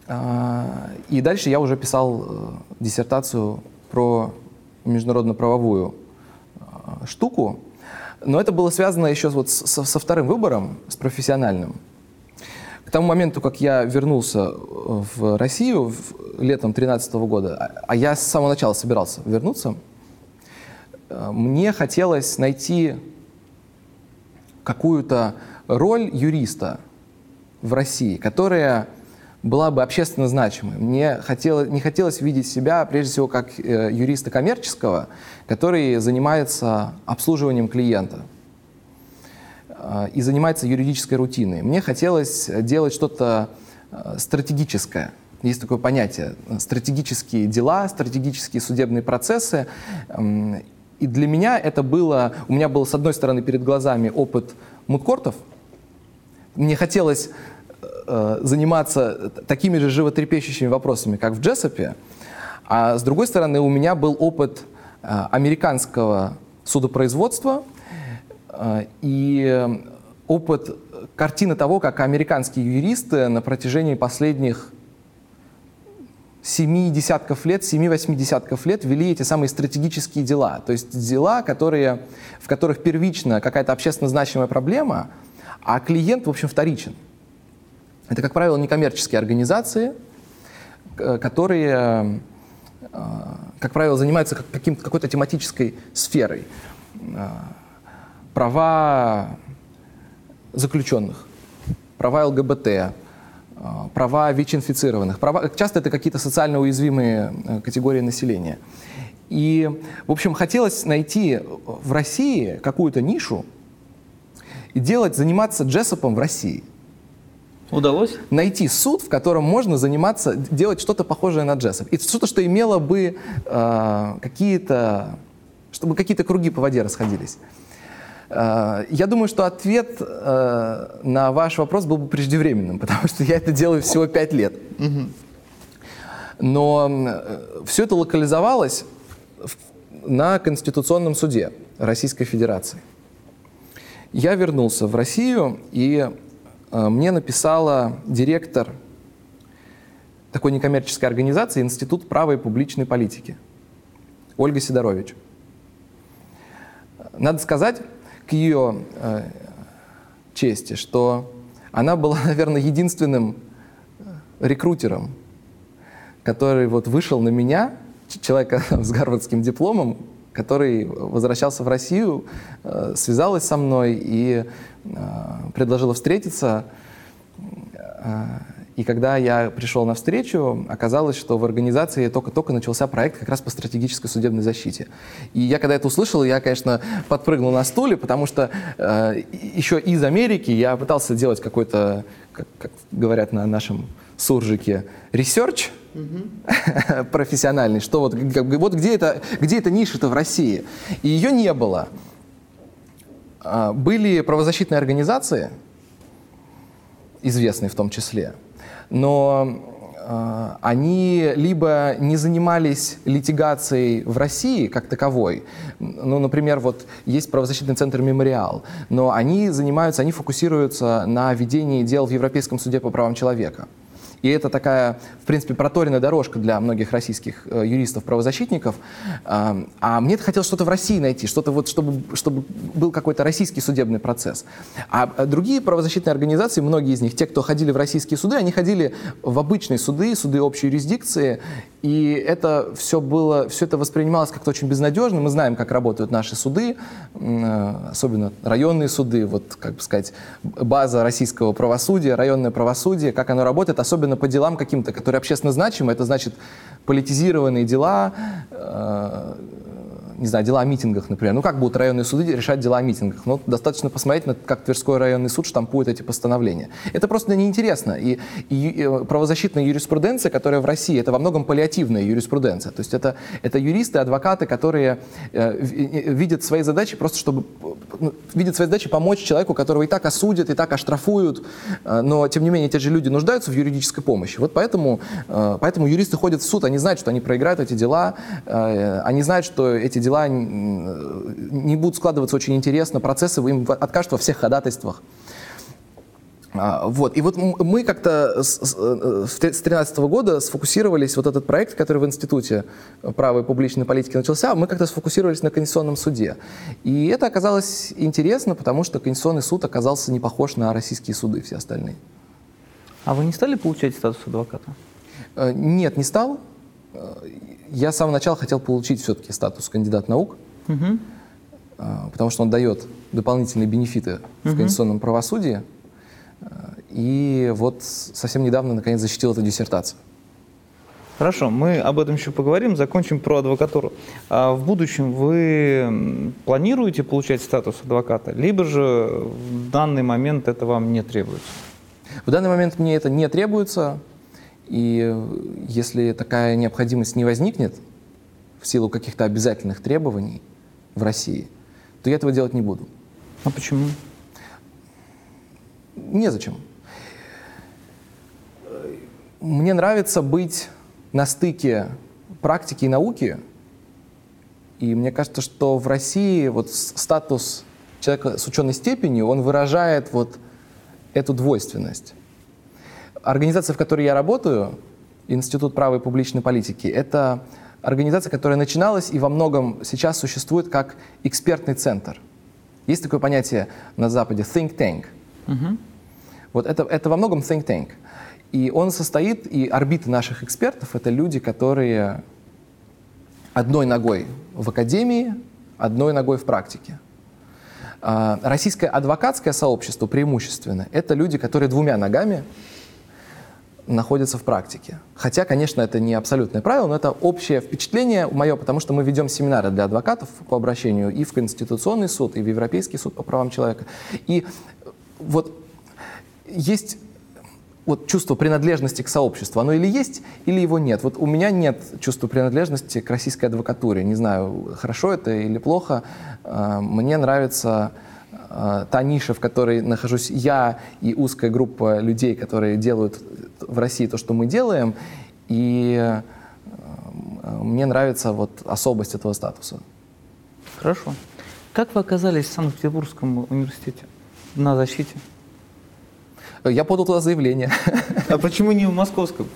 A: А, и дальше я уже писал диссертацию про международно-правовую штуку, но это было связано еще вот со, со вторым выбором, с профессиональным. К тому моменту, как я вернулся в Россию в, летом 2013 года, а, а я с самого начала собирался вернуться, э, мне хотелось найти какую-то роль юриста в России, которая была бы общественно значимой. Мне хотелось, не хотелось видеть себя, прежде всего, как э, юриста коммерческого, который занимается обслуживанием клиента э, и занимается юридической рутиной. Мне хотелось делать что-то э, стратегическое. Есть такое понятие – стратегические дела, стратегические судебные процессы. Эм, и для меня это было… У меня был, с одной стороны, перед глазами опыт мудкортов. Мне хотелось э, заниматься такими же животрепещущими вопросами, как в Джессопе, а с другой стороны, у меня был опыт э, американского судопроизводства э, и опыт картины того, как американские юристы на протяжении последних семи десятков лет, семи-восьми десятков лет вели эти самые стратегические дела. То есть дела, которые, в которых первично какая-то общественно значимая проблема, а клиент, в общем, вторичен. Это, как правило, некоммерческие организации, которые, э, как правило, занимаются какой-то тематической сферой. Э, права заключенных, права ЛГБТ, э, права ВИЧ-инфицированных. Права, часто это какие-то социально уязвимые категории населения. И, в общем, хотелось найти в России какую-то нишу и делать, заниматься джессопом в России –
C: Удалось?
A: Найти суд, в котором можно заниматься, делать что-то похожее на джессов. И что-то, что имело бы э, какие-то, чтобы какие-то круги по воде расходились. Э, я думаю, что ответ э, на ваш вопрос был бы преждевременным, потому что я это делаю всего пять лет. Но э, все это локализовалось на Конституционном суде Российской Федерации. Я вернулся в Россию и мне написала директор такой некоммерческой организации Институт права и публичной политики Ольга Сидорович. Надо сказать к ее э, чести, что она была, наверное, единственным рекрутером, который вот вышел на меня, человека с гарвардским дипломом, который возвращался в Россию, э, связалась со мной и э, предложила встретиться. Э, и когда я пришел на встречу, оказалось, что в организации только-только начался проект как раз по стратегической судебной защите. И я когда это услышал, я, конечно, подпрыгнул на стуле, потому что э, еще из Америки я пытался делать какой-то, как, как говорят на нашем суржике, research, угу. профессиональный, что вот, как, вот где, это, где эта ниша-то в России. И ее не было. А, были правозащитные организации, известные в том числе, но а, они либо не занимались литигацией в России как таковой, ну, например, вот есть правозащитный центр «Мемориал», но они занимаются, они фокусируются на ведении дел в Европейском суде по правам человека – и это такая, в принципе, проторенная дорожка для многих российских э, юристов-правозащитников. Э, а мне хотелось что-то в России найти, что-то вот, чтобы, чтобы был какой-то российский судебный процесс. А э, другие правозащитные организации, многие из них, те, кто ходили в российские суды, они ходили в обычные суды, суды общей юрисдикции, и это все было, все это воспринималось как-то очень безнадежно. Мы знаем, как работают наши суды, э, особенно районные суды, вот, как бы сказать, база российского правосудия, районное правосудие, как оно работает, особенно по делам каким-то, которые общественно значимы. Это значит политизированные дела, э, не знаю, дела о митингах, например. Ну, как будут районные суды решать дела о митингах? Ну, достаточно посмотреть, на, как Тверской районный суд штампует эти постановления. Это просто неинтересно. И, и, и э, правозащитная юриспруденция, которая в России, это во многом паллиативная юриспруденция. То есть это, это юристы, адвокаты, которые э, видят свои задачи просто, чтобы ну, видят свои задачи помочь человеку, которого и так осудят, и так оштрафуют, э, но, тем не менее, те же люди нуждаются в юридической помощи. Вот поэтому, э, поэтому юристы ходят в суд, они знают, что они проиграют эти дела, э, они знают, что эти дела не будут складываться очень интересно, процессы им откажут во всех ходатайствах. А, вот. И вот мы как-то с 2013 года сфокусировались, вот этот проект, который в Институте права и публичной политики начался, мы как-то сфокусировались на Конституционном суде. И это оказалось интересно, потому что Конституционный суд оказался не похож на российские суды все остальные.
C: А вы не стали получать статус адвоката?
A: Э, нет, не стал. Я с самого начала хотел получить все-таки статус кандидат наук, угу. потому что он дает дополнительные бенефиты угу. в конституционном правосудии. И вот совсем недавно, наконец, защитил эту диссертацию.
C: Хорошо, мы об этом еще поговорим, закончим про адвокатуру. А в будущем вы планируете получать статус адвоката, либо же в данный момент это вам не требуется?
A: В данный момент мне это не требуется, и если такая необходимость не возникнет в силу каких-то обязательных требований в России, то я этого делать не буду.
C: А почему?
A: Незачем. Мне нравится быть на стыке практики и науки, и мне кажется, что в России вот статус человека с ученой степенью, он выражает вот эту двойственность. Организация, в которой я работаю, Институт права и публичной политики, это организация, которая начиналась и во многом сейчас существует как экспертный центр. Есть такое понятие на Западе think tank. Угу. Вот это, это во многом think tank. И он состоит, и орбиты наших экспертов — это люди, которые одной ногой в академии, одной ногой в практике. А, российское адвокатское сообщество преимущественно — это люди, которые двумя ногами находятся в практике. Хотя, конечно, это не абсолютное правило, но это общее впечатление мое, потому что мы ведем семинары для адвокатов по обращению и в Конституционный суд, и в Европейский суд по правам человека. И вот есть вот чувство принадлежности к сообществу, оно или есть, или его нет. Вот у меня нет чувства принадлежности к российской адвокатуре. Не знаю, хорошо это или плохо. А, мне нравится а, та ниша, в которой нахожусь я и узкая группа людей, которые делают в России то, что мы делаем. И а, мне нравится вот особость этого статуса.
C: Хорошо. Как вы оказались в Санкт-Петербургском университете на защите?
A: Я подал туда заявление.
C: А почему не в московском?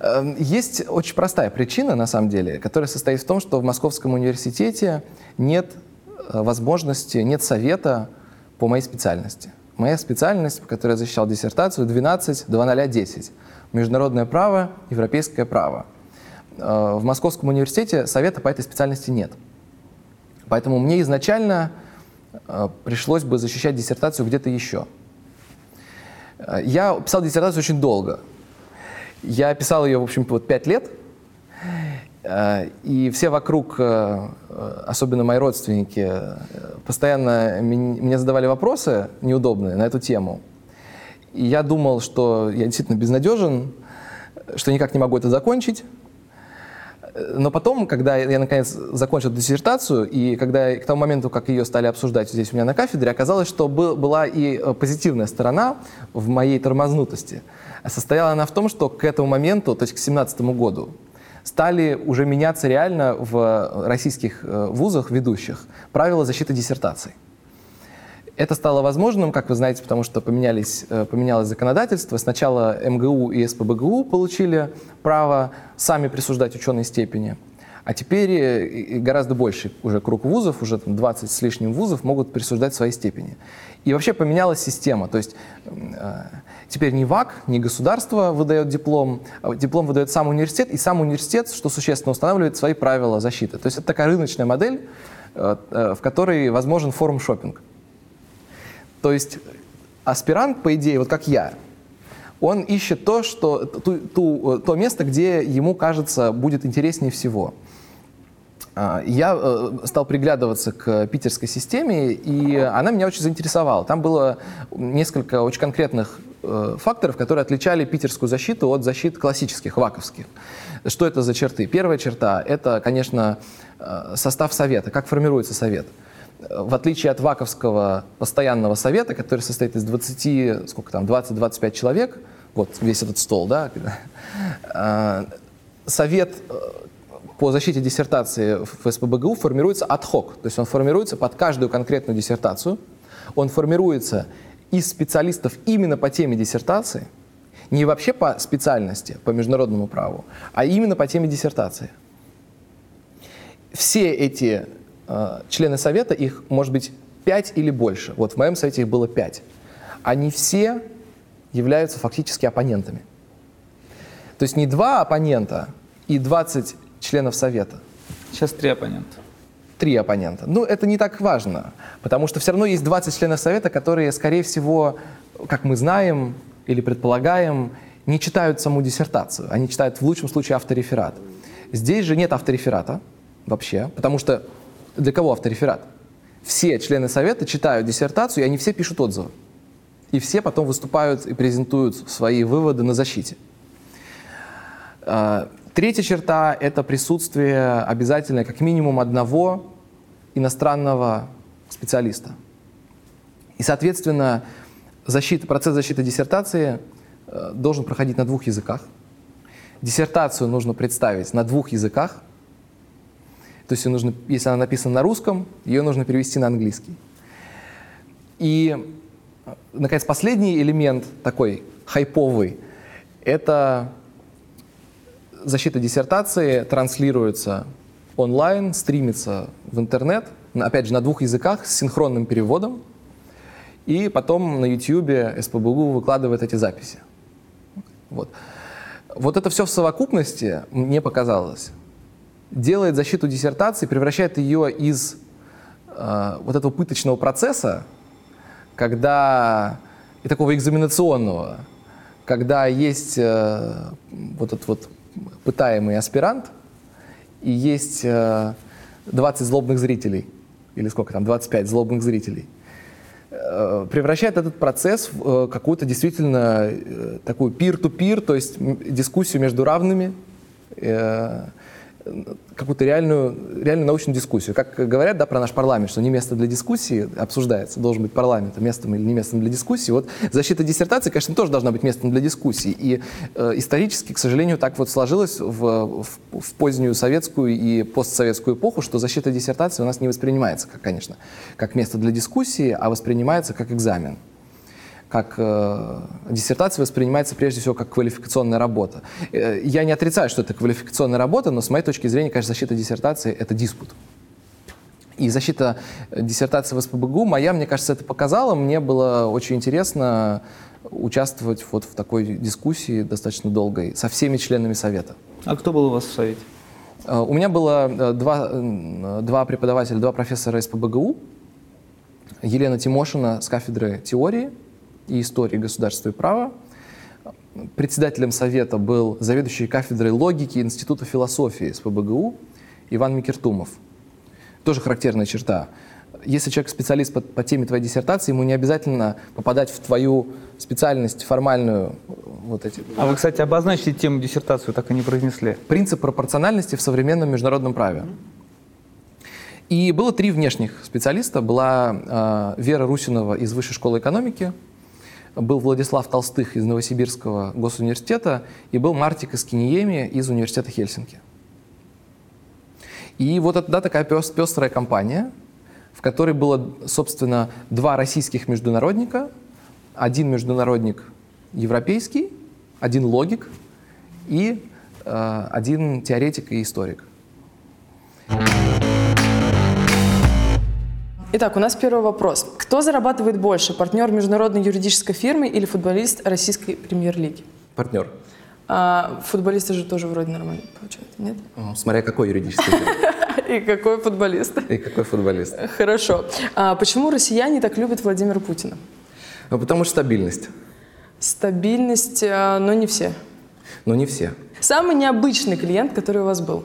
A: Эм, есть очень простая причина, на самом деле, которая состоит в том, что в Московском университете нет э, возможности, нет совета по моей специальности. Моя специальность, по которой я защищал диссертацию, 12.0010. Международное право, европейское право. Э, в Московском университете совета по этой специальности нет. Поэтому мне изначально э, пришлось бы защищать диссертацию где-то еще. Я писал диссертацию очень долго. Я писал ее, в общем, вот пять лет. Э, и все вокруг, э, особенно мои родственники, постоянно мне задавали вопросы неудобные на эту тему. И я думал, что я действительно безнадежен, что никак не могу это закончить. Но потом, когда я, наконец закончил диссертацию, и когда к тому моменту, как ее стали обсуждать здесь у меня на кафедре, оказалось, что был, была и э, позитивная сторона в моей тормознутости. Состояла она в том, что к этому моменту, то есть к 2017 году, стали уже меняться реально в российских э, вузах ведущих правила защиты диссертаций. Это стало возможным, как вы знаете, потому что поменялись, э, поменялось законодательство. Сначала МГУ и СПБГУ получили право сами присуждать ученые степени, а теперь э, гораздо больше уже круг вузов, уже 20 с лишним вузов могут присуждать свои степени. И вообще поменялась система. То есть э, теперь не ВАК, не государство выдает диплом, а диплом выдает сам университет, и сам университет, что существенно, устанавливает свои правила защиты. То есть это такая рыночная модель, в которой возможен форум-шоппинг. То есть аспирант, по идее, вот как я, он ищет то, что, ту, ту, то место, где ему кажется будет интереснее всего. А, я э, стал приглядываться к питерской системе, и она меня очень заинтересовала. Там было несколько очень конкретных э, факторов, которые отличали питерскую защиту от защит классических, ваковских. Что это за черты? Первая черта – это, конечно, э, состав совета, как формируется совет. В отличие от ваковского постоянного совета, который состоит из 20, сколько там, 20-25 человек, вот весь этот стол, да, совет по защите диссертации в СПБГУ формируется ad-hoc, то есть он формируется под каждую конкретную диссертацию, он формируется из специалистов именно по теме диссертации, не вообще по специальности, по международному праву, а именно по теме диссертации. Все эти э, члены совета, их может быть пять или больше. Вот в моем совете их было пять. Они все являются фактически оппонентами. То есть не два оппонента и 20 членов Совета?
C: Сейчас три оппонента.
A: Три оппонента. Ну, это не так важно, потому что все равно есть 20 членов Совета, которые, скорее всего, как мы знаем или предполагаем, не читают саму диссертацию. Они читают в лучшем случае автореферат. Здесь же нет автореферата вообще, потому что для кого автореферат? Все члены Совета читают диссертацию, и они все пишут отзывы. И все потом выступают и презентуют свои выводы на защите. Третья черта – это присутствие обязательно как минимум одного иностранного специалиста. И, соответственно, защита, процесс защиты диссертации э, должен проходить на двух языках. Диссертацию нужно представить на двух языках. То есть, нужно, если она написана на русском, ее нужно перевести на английский. И, э, наконец, последний элемент такой хайповый – это защита диссертации транслируется онлайн, стримится в интернет, опять же, на двух языках с синхронным переводом, и потом на YouTube СПБГУ выкладывает эти записи. Вот. Вот это все в совокупности, мне показалось, делает защиту диссертации, превращает ее из э, вот этого пыточного процесса, когда и такого экзаменационного, когда есть э, вот этот вот пытаемый аспирант, и есть 20 э, злобных зрителей, или сколько там, 25 злобных зрителей, э, превращает этот процесс в э, какую-то действительно такую peer-to-peer, то есть дискуссию между равными, какую-то реальную, реальную научную дискуссию. Как говорят да, про наш парламент, что не место для дискуссии обсуждается, должен быть парламент местом или не местом для дискуссии. Вот защита диссертации, конечно, тоже должна быть местом для дискуссии. И э, исторически, к сожалению, так вот сложилось в, в, в позднюю советскую и постсоветскую эпоху, что защита диссертации у нас не воспринимается, как, конечно, как место для дискуссии, а воспринимается как экзамен как э, диссертация воспринимается прежде всего как квалификационная работа. Э, я не отрицаю, что это квалификационная работа, но с моей точки зрения, конечно, защита диссертации – это диспут. И защита диссертации в СПБГУ, моя, мне кажется, это показала. Мне было очень интересно участвовать вот в такой дискуссии достаточно долгой со всеми членами Совета.
C: А кто был у вас в Совете?
A: Э, у меня было э, два, два преподавателя, два профессора СПБГУ. Елена Тимошина с кафедры теории – и истории государства и права. Председателем совета был заведующий кафедрой логики Института философии СПБГУ Иван Микертумов. Тоже характерная черта. Если человек специалист по, по теме твоей диссертации, ему не обязательно попадать в твою специальность формальную. Вот эти.
C: А вы, кстати, обозначили тему диссертации, так и не произнесли.
A: Принцип пропорциональности в современном международном праве. И было три внешних специалиста. Была э, Вера Русинова из Высшей школы экономики, был Владислав Толстых из Новосибирского госуниверситета и был Мартик Искиниеми из университета Хельсинки. И вот это да, такая пестрая компания, в которой было, собственно, два российских международника, один международник европейский, один логик и э, один теоретик и историк.
B: Итак, у нас первый вопрос. Кто зарабатывает больше, партнер международной юридической фирмы или футболист российской премьер-лиги?
A: Партнер.
B: А, футболисты же тоже вроде нормально получают, нет?
A: Смотря какой юридический
B: И какой футболист.
A: И какой футболист.
B: Хорошо. А почему россияне так любят Владимира Путина?
A: Ну, потому что стабильность.
B: Стабильность, а, но не все.
A: Но не все.
B: Самый необычный клиент, который у вас был?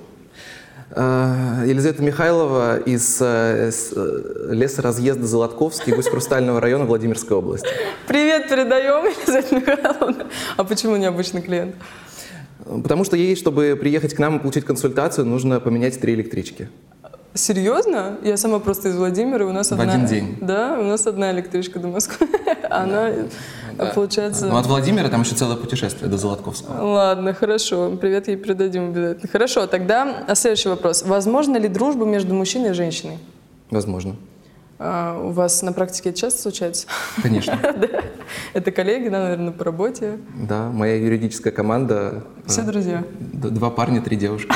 A: Э, Елизавета Михайлова из э, э, лесоразъезда Золотковский, Гусь Хрустального района Владимирской области.
B: Привет передаем, Елизавета Михайловна. А почему необычный клиент?
A: Потому что ей, чтобы приехать к нам и получить консультацию, нужно поменять три электрички.
B: Серьезно? Я сама просто из Владимира, у нас
A: В
B: одна...
A: один день.
B: Да, у нас одна электричка до Москвы. Она, получается...
A: Ну, от Владимира там еще целое путешествие до Золотковского.
B: Ладно, хорошо. Привет ей передадим обязательно. Хорошо, тогда а следующий вопрос. Возможно ли дружба между мужчиной и женщиной?
A: Возможно.
B: А, у вас на практике это часто случается?
A: Конечно.
B: Да. Это коллеги, да, наверное, по работе?
A: Да, моя юридическая команда.
B: Все
A: э,
B: друзья?
A: Два парня, три девушки.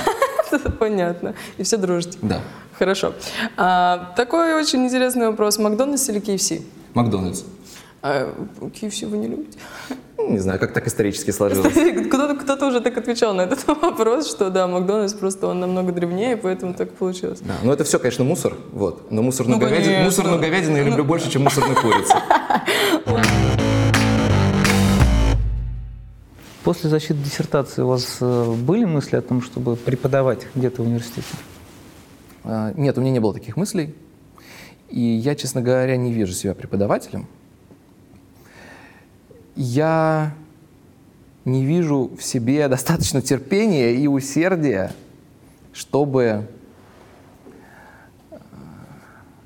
B: Понятно. И все дружите?
A: Да.
B: Хорошо. А, такой очень интересный вопрос. Макдональдс или KFC?
A: Макдональдс.
B: А, KFC вы не любите?
A: Ну, Не знаю, как так исторически сложилось.
B: Кто-то, кто-то уже так отвечал на этот вопрос, что да, Макдональдс просто он намного древнее, поэтому так получилось.
A: Да, ну это все, конечно, мусор, вот. Но мусорную,
B: Ну,
A: говядину, мусорную говядину я люблю больше, чем мусорную курицу.
C: После защиты диссертации у вас э, были мысли о том, чтобы преподавать где-то в университете?
A: А, Нет, у меня не было таких мыслей. И я, честно говоря, не вижу себя преподавателем. Я не вижу в себе достаточно терпения и усердия, чтобы э,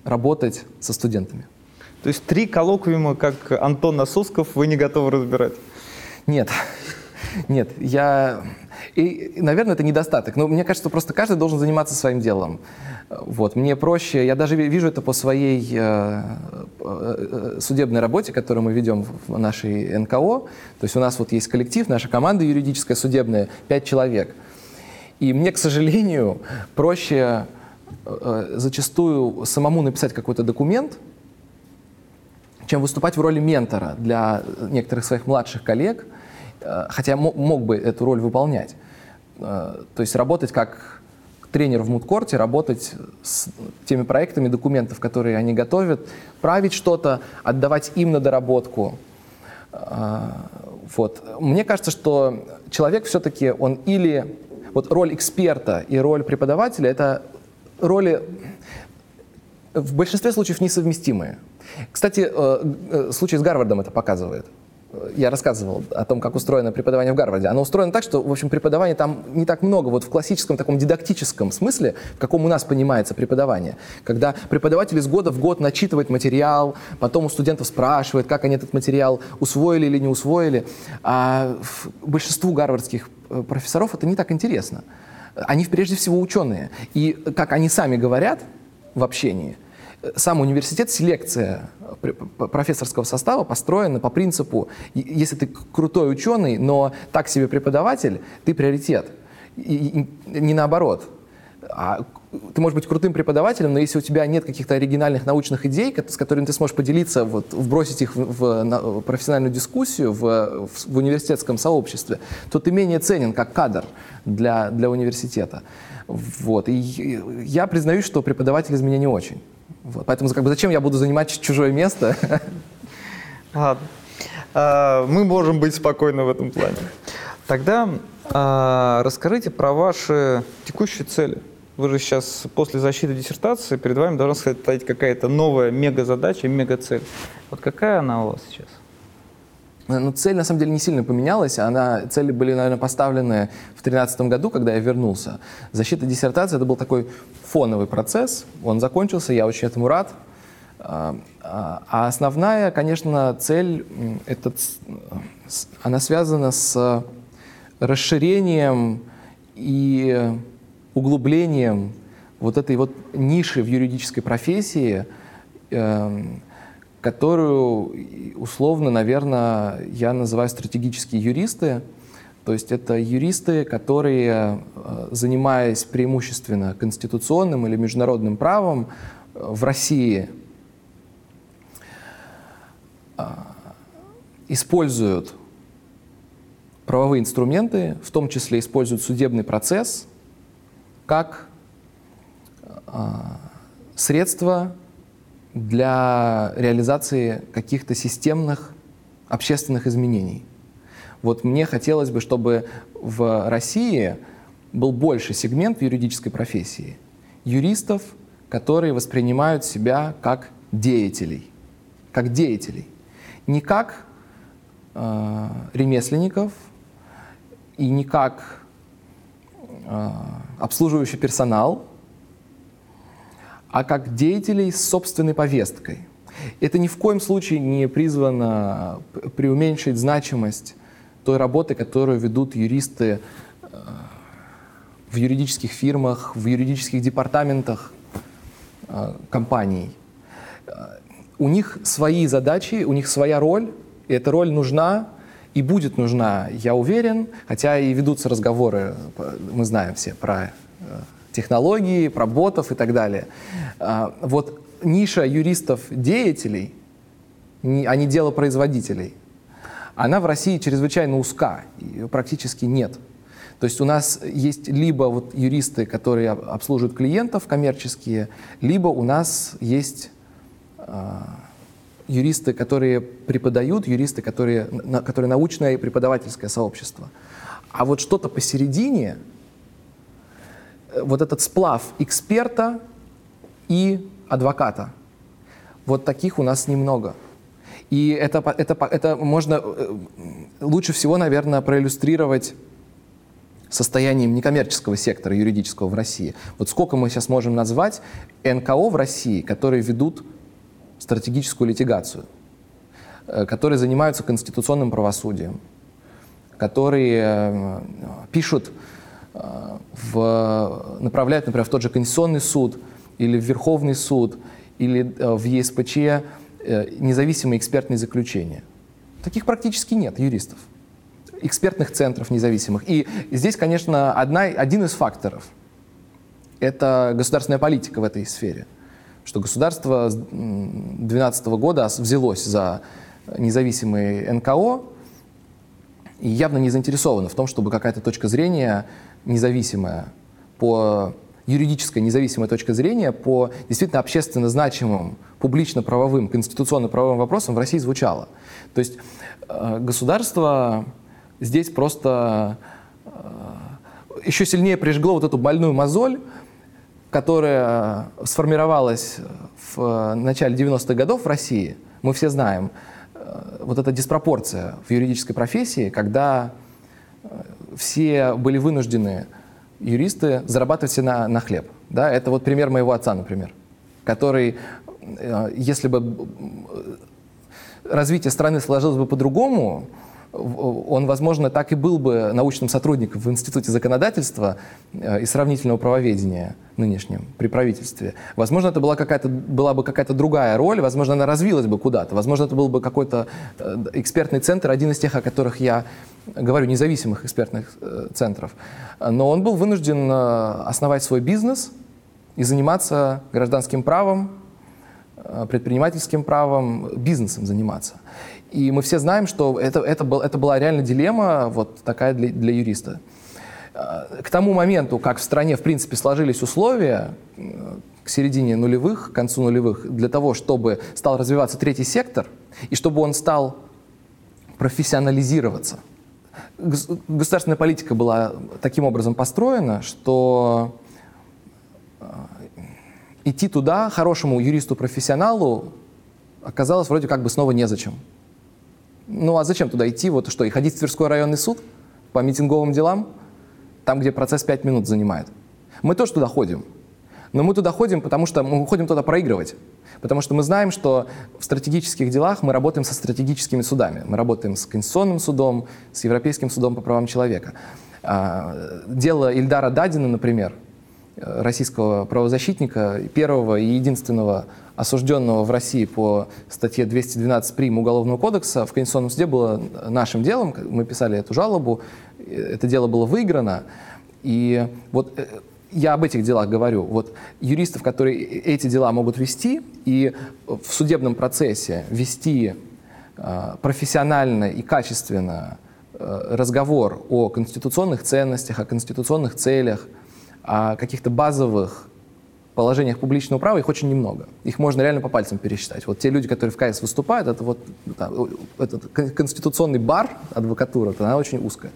A: работать со студентами.
C: То есть три коллоквиума, как Антон Насусков, вы не готовы разбирать?
A: Нет, нет, я... И, наверное, это недостаток. Но мне кажется, просто каждый должен заниматься своим делом. Вот. Мне проще, я даже ви- вижу это по своей э, э, судебной работе, которую мы ведем в нашей НКО. То есть у нас вот есть коллектив, наша команда юридическая, судебная, пять человек. И мне, к сожалению, проще э, зачастую самому написать какой-то документ, чем выступать в роли ментора для некоторых своих младших коллег, э, хотя мо- мог бы эту роль выполнять. Э, То есть работать как тренер в мудкорте, работать с теми проектами документов, которые они готовят, править что-то, отдавать им на доработку. Э, Вот. Мне кажется, что человек все-таки, он или... Вот роль эксперта и роль преподавателя — это роли в большинстве случаев несовместимые. Кстати, э, э, случай с Гарвардом это показывает. Я рассказывал о том, как устроено преподавание в Гарварде. Оно устроено так, что, в общем, преподавания там не так много, вот в классическом таком дидактическом смысле, в каком у нас понимается преподавание. Когда преподаватель из года в год начитывает материал, потом у студентов спрашивает, как они этот материал усвоили или не усвоили. А большинству гарвардских э, профессоров это не так интересно. Они прежде всего ученые. И, как они сами говорят в общении, сам университет, селекция п- профессорского состава построена по принципу, если ты крутой ученый, но так себе преподаватель, ты приоритет. И, не наоборот. А ты можешь быть крутым преподавателем, но если у тебя нет каких-то оригинальных научных идей, с которыми ты сможешь поделиться, вот, вбросить их в, в на- профессиональную дискуссию в, в- в университетском сообществе, то ты менее ценен как кадр для, для университета. Вот. И я признаюсь, что преподаватель из меня не очень. Вот. Поэтому как бы, зачем я буду занимать чужое место?
C: Ладно. А, Мы можем быть спокойны в этом плане. Тогда а, расскажите про ваши текущие цели. Вы же сейчас после защиты диссертации перед вами должна стоять какая-то новая мега-задача, мега-цель. Вот какая она у вас сейчас?
A: Ну, цель, на самом деле, не сильно поменялась. Она, цели были, наверное, поставлены в 2013 году, когда я вернулся. Защита диссертации — это был такой фоновый процесс. Он закончился, я очень этому рад. А а основная, конечно, цель, это, она связана с расширением и углублением вот этой вот ниши в юридической профессии, эм, которую условно, наверное, я называю стратегические юристы. То есть это юристы, которые, э, занимаясь преимущественно конституционным или международным правом э, в России, а, используют правовые инструменты, в том числе используют судебный процесс как средство для реализации каких-то системных общественных изменений. Вот мне хотелось бы, чтобы в России был больше сегмент в юридической профессии юристов, которые воспринимают себя как деятелей, как деятелей, не как э, ремесленников и не как э, обслуживающий персонал, а как деятелей с собственной повесткой. Это ни в коем случае не призвано преуменьшить значимость той работы, которую ведут юристы э, в юридических фирмах, в юридических департаментах э, компаний. Э, у них свои задачи, у них своя роль, и эта роль нужна и будет нужна, я уверен, хотя и ведутся разговоры, мы знаем все про технологии, про ботов и так далее. Вот ниша юристов-деятелей, а не делопроизводителей, она в России чрезвычайно узка, ее практически нет. То есть у нас есть либо вот юристы, которые обслуживают клиентов коммерческие, либо у нас есть э, юристы, которые преподают, юристы, которые, на, которые научное и преподавательское сообщество. А вот что-то посередине, вот этот сплав эксперта и адвоката. Вот таких у нас немного. И это, это, это можно э, лучше всего, наверное, проиллюстрировать состоянием некоммерческого сектора юридического в России. Вот сколько мы сейчас можем назвать НКО в России, которые ведут стратегическую литигацию, э, которые занимаются конституционным правосудием, которые э, пишут, в, направляют, например, в тот же Конституционный суд или в Верховный суд, или э, в ЕСПЧ э, независимые экспертные заключения. Таких практически нет юристов, экспертных центров независимых. И здесь, конечно, одна, один из факторов – это государственная политика в этой сфере. Что государство с 2012 года взялось за независимые НКО и явно не заинтересовано в том, чтобы какая-то точка зрения независимая по юридическая независимая точка зрения по действительно общественно значимым, публично-правовым, конституционно-правовым вопросам в России звучала. То есть э, государство здесь просто э, еще сильнее прижгло вот эту больную мозоль, которая сформировалась в начале 90-х годов в России. Мы все знаем, э, вот эта диспропорция в юридической профессии, когда все были вынуждены юристы зарабатывать на, на хлеб. Да? Это вот пример моего отца, например, который, э, если бы развитие страны сложилось бы по-другому, он, возможно, так и был бы научным сотрудником в Институте законодательства э, и сравнительного правоведения нынешнем при правительстве. Возможно, это была, какая-то, была бы какая-то другая роль, возможно, она развилась бы куда-то, возможно, это был бы какой-то э, экспертный центр, один из тех, о которых я говорю, независимых экспертных э, центров. Но он был вынужден основать свой бизнес и заниматься гражданским правом, предпринимательским правом, бизнесом заниматься. И мы все знаем, что это, это, был, это была реально дилемма вот такая для, для юриста. А, к тому моменту, как в стране, в принципе, сложились условия, к середине нулевых, к концу нулевых, для того, чтобы стал развиваться третий сектор, и чтобы он стал профессионализироваться. Государственная политика была таким образом построена, что а, идти туда хорошему юристу-профессионалу оказалось вроде как бы снова незачем. Ну а зачем туда идти? Вот что, и ходить в Тверской районный суд по митинговым делам, там, где процесс 5 минут занимает. Мы тоже туда ходим. Но мы туда ходим, потому что мы ходим туда проигрывать. Потому что мы знаем, что в стратегических делах мы работаем со стратегическими судами. Мы работаем с Конституционным судом, с Европейским судом по правам человека. А, дело Ильдара Дадина, например, российского правозащитника, первого и единственного осужденного в России по статье 212 прим. Уголовного кодекса в Конституционном суде было нашим делом, мы писали эту жалобу, это дело было выиграно, и вот э, я об этих делах говорю. Вот юристов, которые эти дела могут вести, и в судебном процессе вести э, профессионально и качественно э, разговор о конституционных ценностях, о конституционных целях, о каких-то базовых положениях публичного права их очень немного. Их можно реально по пальцам пересчитать. Вот те люди, которые в КС выступают, это вот да, этот конституционный бар, адвокатура, она очень узкая.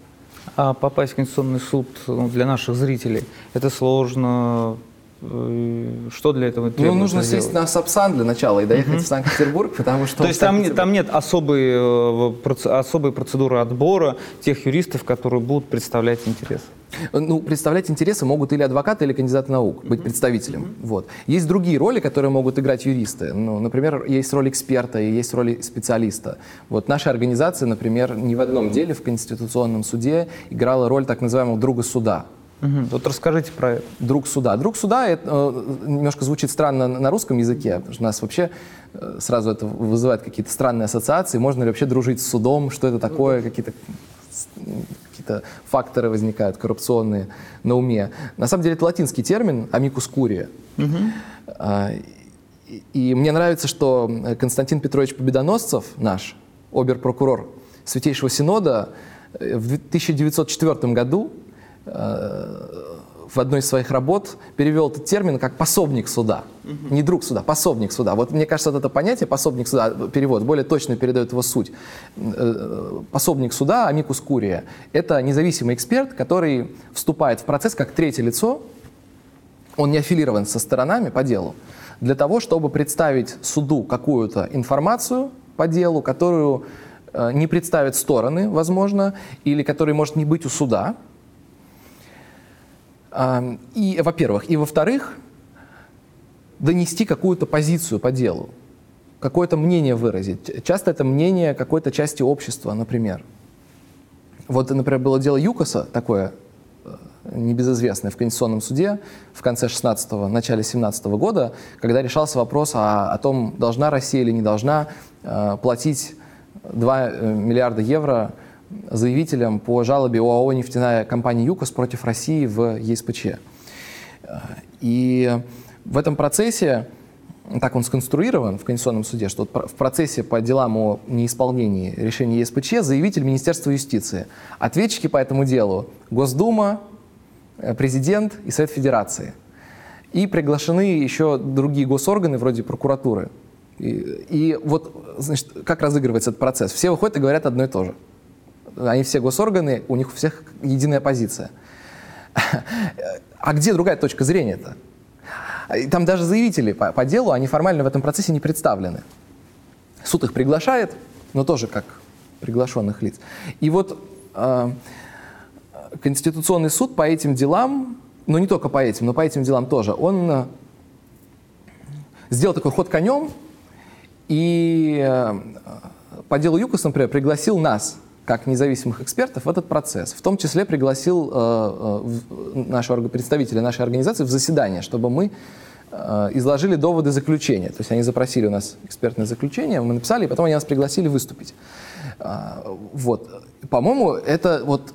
C: А попасть в Конституционный суд ну, для наших зрителей это сложно. Э, что для этого требуется
A: Ну, нужно
C: сделать?
A: сесть на Сапсан для начала и доехать в Санкт-Петербург, потому что...
C: То есть там, там нет особой, э, особой процедуры отбора тех юристов, которые будут представлять интерес.
A: Ну, представлять интересы могут или адвокаты, или кандидаты наук, быть представителем. Вот. Есть другие роли, которые могут играть юристы. Ну, например, есть роль эксперта и есть роль специалиста. Вот наша организация, например, ни в одном деле в Конституционном суде играла роль так называемого друга суда.
C: Мгм. Вот расскажите про это.
A: Друг суда. Друг суда это, э, немножко звучит странно на русском языке, потому что у нас вообще э, сразу это вызывает какие-то странные ассоциации. Можно ли вообще дружить с судом? Что это такое? Какие-то какие-то факторы возникают коррупционные на уме. На самом деле это латинский термин «amicus curia». А, и- мне нравится, что Константин Петрович Победоносцев, наш обер-прокурор Святейшего Синода, э, в 1904 году э, в одной из своих работ перевел этот термин как пособник суда. Не друг суда, пособник суда. Вот мне кажется, вот это понятие пособник суда, перевод, более точно передает его суть. Э, Пособник суда, амикус курия, это независимый эксперт, который вступает в процесс как третье лицо, он не аффилирован со сторонами по делу, для того, чтобы представить суду какую-то информацию по делу, которую э, не представят стороны, возможно, или которая может не быть у суда. И, во-первых. И, во-вторых, донести какую-то позицию по делу, какое-то мнение выразить. Часто это мнение какой-то части общества, например. Вот, например, было дело ЮКОСа такое, э, небезызвестное в Конституционном суде в конце 16-го, начале 17 года, когда решался вопрос о, о том, должна Россия или не должна э, платить 2 э, миллиарда евро заявителям по жалобе ОАО «Нефтяная компания ЮКОС» против России в ЕСПЧ. Э, И в этом процессе, так он сконструирован в Конституционном суде, что в процессе по делам о неисполнении решения ЕСПЧ заявитель Министерства юстиции. Ответчики по этому делу – Госдума, э, президент и Совет Федерации. И приглашены еще другие госорганы, вроде прокуратуры. И, и вот, значит, как разыгрывается этот процесс? Все выходят и говорят одно и то же. Они все госорганы, у них у всех единая позиция. А где другая точка зрения-то? Там даже заявители по, по делу, они формально в этом процессе не представлены. Суд их приглашает, но тоже как приглашенных лиц. И вот э, Конституционный суд по этим делам, ну не только по этим, но по этим делам тоже, он э, сделал такой ход конем и э, по делу ЮКОС, например, пригласил нас, как независимых экспертов, в этот процесс. В том числе пригласил э, э, нашего представителя нашей организации в заседание, чтобы мы э, изложили доводы заключения. То есть они запросили у нас экспертное заключение, мы написали, и потом они нас пригласили выступить. А, Вот. По-моему, это, вот,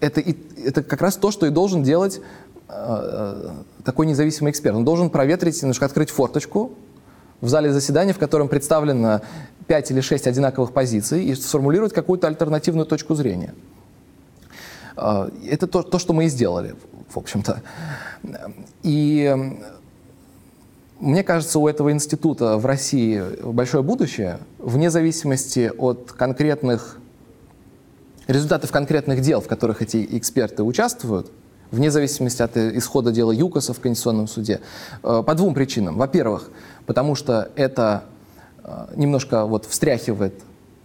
A: это, это как раз то, что и должен делать э, такой независимый эксперт. Он должен проветрить, немножко открыть форточку в зале заседания, в котором представлено 5 или 6 одинаковых позиций, и сформулировать какую-то альтернативную точку зрения. А, Это то, то, что мы и сделали, в общем-то. И мне кажется, у этого института в России большое будущее, вне зависимости от конкретных результатов конкретных дел, в которых эти эксперты участвуют, вне зависимости от э, исхода дела ЮКОСа в Конституционном суде, э, по двум причинам. Во-первых, потому что это э, немножко вот встряхивает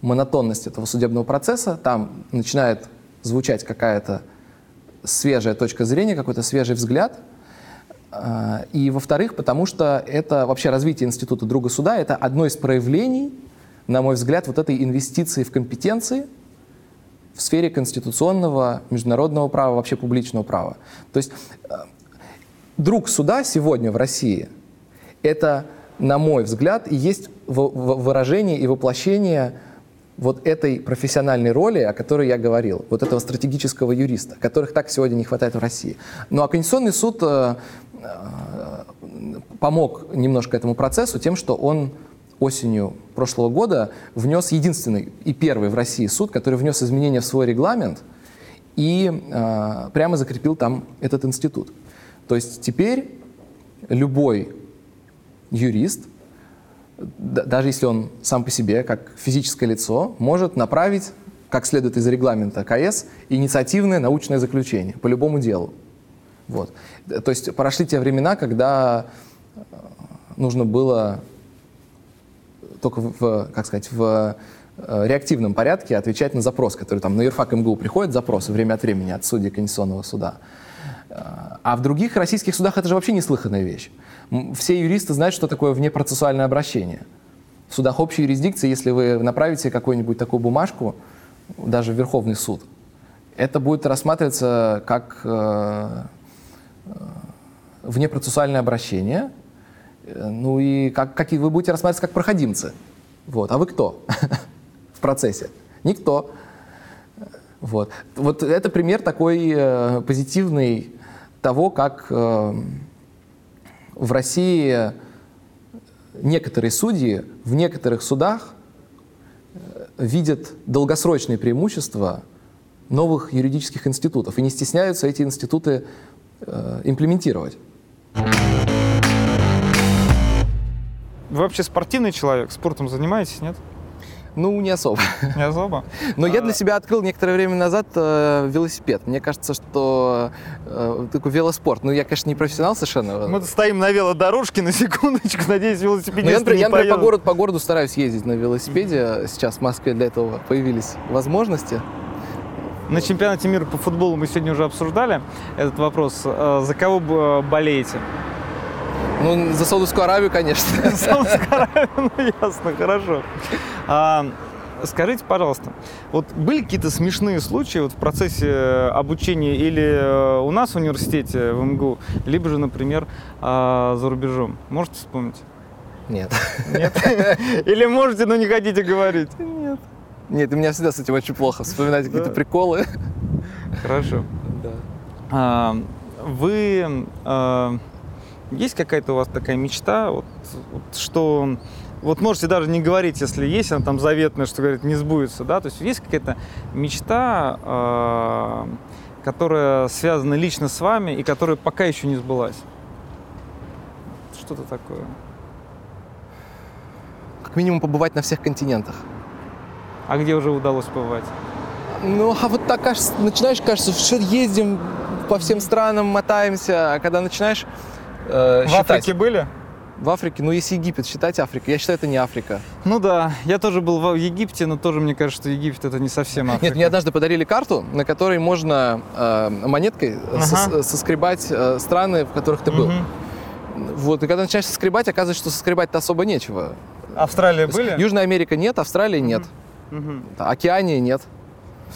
A: монотонность этого судебного процесса, там начинает звучать какая-то свежая точка зрения, какой-то свежий взгляд. А, И, во-вторых, потому что это вообще развитие института друга суда, это одно из проявлений, на мой взгляд, вот этой инвестиции в компетенции в сфере конституционного, международного права, вообще публичного права. То есть э, друг суда сегодня в России – это, на мой взгляд, и есть выражение и воплощение вот этой профессиональной роли, о которой я говорил, вот этого стратегического юриста, которых так сегодня не хватает в России. Ну а Конституционный суд э, э, помог немножко этому процессу тем, что он осенью прошлого года внес единственный и первый в России суд, который внес изменения в свой регламент и э, прямо закрепил там этот институт. То есть теперь любой юрист, даже если он сам по себе, как физическое лицо, может направить как следует из регламента КС, инициативное научное заключение по любому делу. Вот. То есть прошли те времена, когда э, нужно было только в, как сказать, в э, реактивном порядке отвечать на запрос, который там на юрфак МГУ приходит запросы время от времени от судей Конституционного суда. А в других российских судах это же вообще неслыханная вещь. Все юристы знают, что такое внепроцессуальное обращение. В судах общей юрисдикции, если вы направите какую-нибудь такую бумажку, даже в Верховный суд, это будет рассматриваться как э, э внепроцессуальное обращение, э, ну и как, как вы будете рассматриваться как проходимцы. Вот. А вы кто в процессе? Никто. Вот. вот это пример такой э, позитивный того, как э, в России некоторые судьи в некоторых судах э, видят долгосрочные преимущества новых юридических институтов и не стесняются эти институты э, имплементировать.
C: Вы вообще спортивный человек? Спортом занимаетесь, нет?
A: Ну, не особо.
C: Не особо?
A: Но я для себя открыл некоторое время назад э, велосипед. Мне кажется, что э, такой велоспорт. Ну, я, конечно, не профессионал совершенно.
C: Мы стоим на велодорожке, на секундочку, надеюсь, велосипедисты
A: я, например,
C: не
A: я, например, по городу, по городу стараюсь ездить на велосипеде. Сейчас в Москве для этого появились возможности.
C: На чемпионате мира по футболу мы сегодня уже обсуждали этот вопрос. Э, за кого э, болеете?
A: Ну, за Саудовскую Аравию, конечно.
C: За Саудовскую Аравию, ну ясно, хорошо. А, скажите, пожалуйста, вот были какие-то смешные случаи вот в процессе обучения или э, у нас в университете, в МГУ, либо же, например, а, за рубежом? Можете вспомнить?
A: Нет.
C: Нет? Или можете, но не хотите говорить?
A: Нет. Нет, у меня всегда с этим очень плохо. Вспоминать какие-то приколы.
C: Хорошо.
A: Да.
C: А, вы а, есть какая-то у вас такая мечта, вот, вот, что вот можете даже не говорить, если есть она там заветная, что говорит, не сбудется, да, то есть есть какая-то мечта, э, которая связана лично с вами и которая пока еще не сбылась. Что-то такое.
A: Как минимум побывать на всех континентах.
C: А где уже удалось побывать?
A: Ну, а вот так кажется, начинаешь, кажется, что ездим по всем странам, мотаемся, а когда начинаешь
C: э, В считать. Африке были?
A: В Африке, ну если Египет считать Африкой, я считаю, это не Африка.
C: Ну да, я тоже был в Египте, но тоже мне кажется, что Египет это не совсем Африка.
A: Нет, мне однажды подарили карту, на которой можно э, монеткой ага. сос, соскребать э, страны, в которых ты был. Угу. Вот, и когда начинаешь соскребать, оказывается, что соскребать-то особо нечего.
C: Австралия были?
A: Южная Америка нет, Австралия нет.
C: Угу.
A: Океания нет.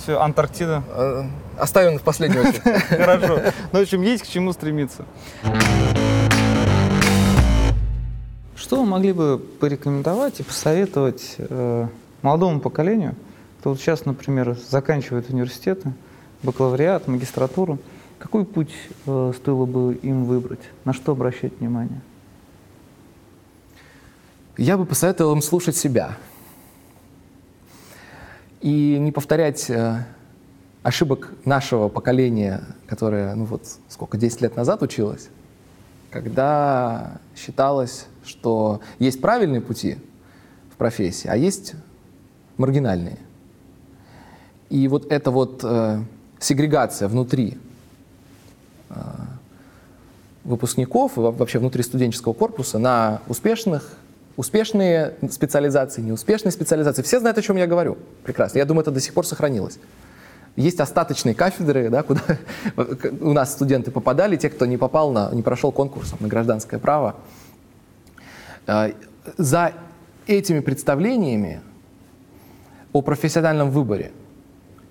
C: Все, Антарктида? Э,
A: оставим в последнюю очередь.
C: Хорошо. Ну, в общем, есть к чему стремиться. Что вы могли бы порекомендовать и посоветовать э, молодому поколению, кто вот сейчас, например, заканчивает университеты, бакалавриат, магистратуру, какой путь э, стоило бы им выбрать? На что обращать внимание?
A: Я бы посоветовал им слушать себя и не повторять э, ошибок нашего поколения, которое, ну вот, сколько, 10 лет назад училось, когда считалось, что есть правильные пути в профессии, а есть маргинальные. И вот эта вот э, сегрегация внутри э, выпускников вообще внутри студенческого корпуса на успешных, успешные специализации, неуспешные специализации. Все знают, о чем я говорю. Прекрасно. Я думаю, это до сих пор сохранилось. Есть остаточные кафедры, да, куда у нас студенты попадали, те, кто не попал на, не прошел конкурс на гражданское право. А, за этими представлениями о профессиональном выборе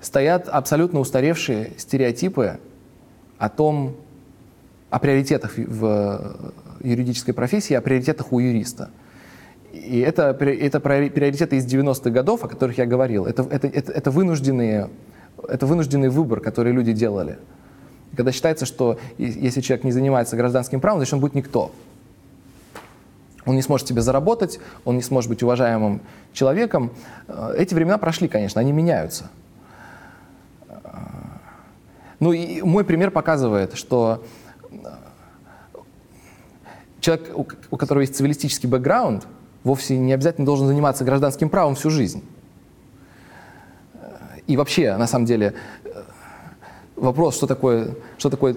A: стоят абсолютно устаревшие стереотипы о том, о приоритетах в юридической профессии, о приоритетах у юриста. И это, это приоритеты из 90-х годов, о которых я говорил. Это, это, это, это, вынужденные, это вынужденный выбор, который люди делали. Когда считается, что если человек не занимается гражданским правом, значит он будет никто. Он не сможет себе заработать, он не сможет быть уважаемым человеком. Э, эти времена прошли, конечно, они меняются. Э, ну и мой пример показывает, что э, человек, у которого есть цивилистический бэкграунд, вовсе не обязательно должен заниматься гражданским правом всю жизнь. И вообще, на самом деле, вопрос, что такое, что такое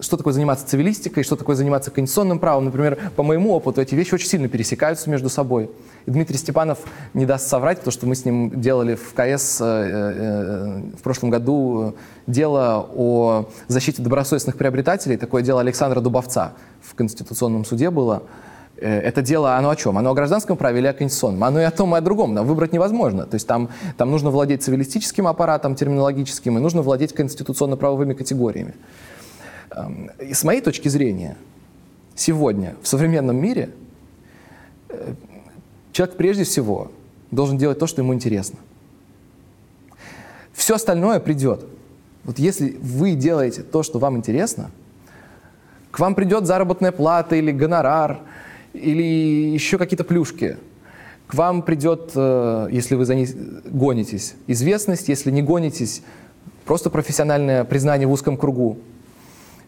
A: что такое заниматься цивилистикой, что такое заниматься конституционным правом. Например, по моему опыту эти вещи очень сильно пересекаются между собой. И Дмитрий Степанов не даст соврать, потому что мы с ним делали в КС э, э, в прошлом году дело о защите добросовестных приобретателей. Такое дело Александра Дубовца в Конституционном суде было. Э, это дело, оно о чем? Оно о гражданском праве или о конституционном? Оно и о том, и о другом. Нам выбрать невозможно. То есть там, там нужно владеть цивилистическим аппаратом, терминологическим, и нужно владеть конституционно-правовыми категориями. Эм, и с моей точки зрения, сегодня в современном мире э, человек прежде всего должен делать то, что ему интересно. Все остальное придет. Вот если вы делаете то, что вам интересно, к вам придет заработная плата или гонорар, или еще какие-то плюшки. К вам придет, э, если вы за ней гонитесь, известность, если не гонитесь, просто профессиональное признание в узком кругу.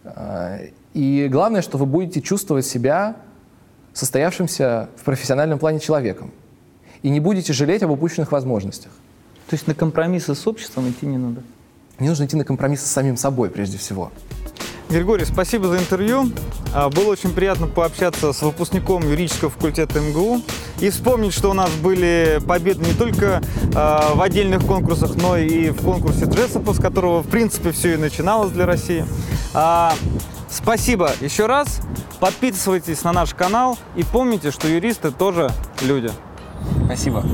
A: Э, и главное, что вы будете чувствовать себя состоявшимся в профессиональном плане человеком. И не будете жалеть об упущенных возможностях.
C: То есть на компромиссы с обществом идти не надо?
A: Не нужно идти на компромиссы с самим собой прежде всего.
C: Григорий, спасибо за интервью. А, было очень приятно пообщаться с выпускником юридического факультета МГУ и вспомнить, что у нас были победы не только а, в отдельных конкурсах, но и в конкурсе Джессопа, с которого, в принципе, все и начиналось для России. А, спасибо еще раз. Подписывайтесь на наш канал и помните, что юристы тоже люди.
A: Спасибо.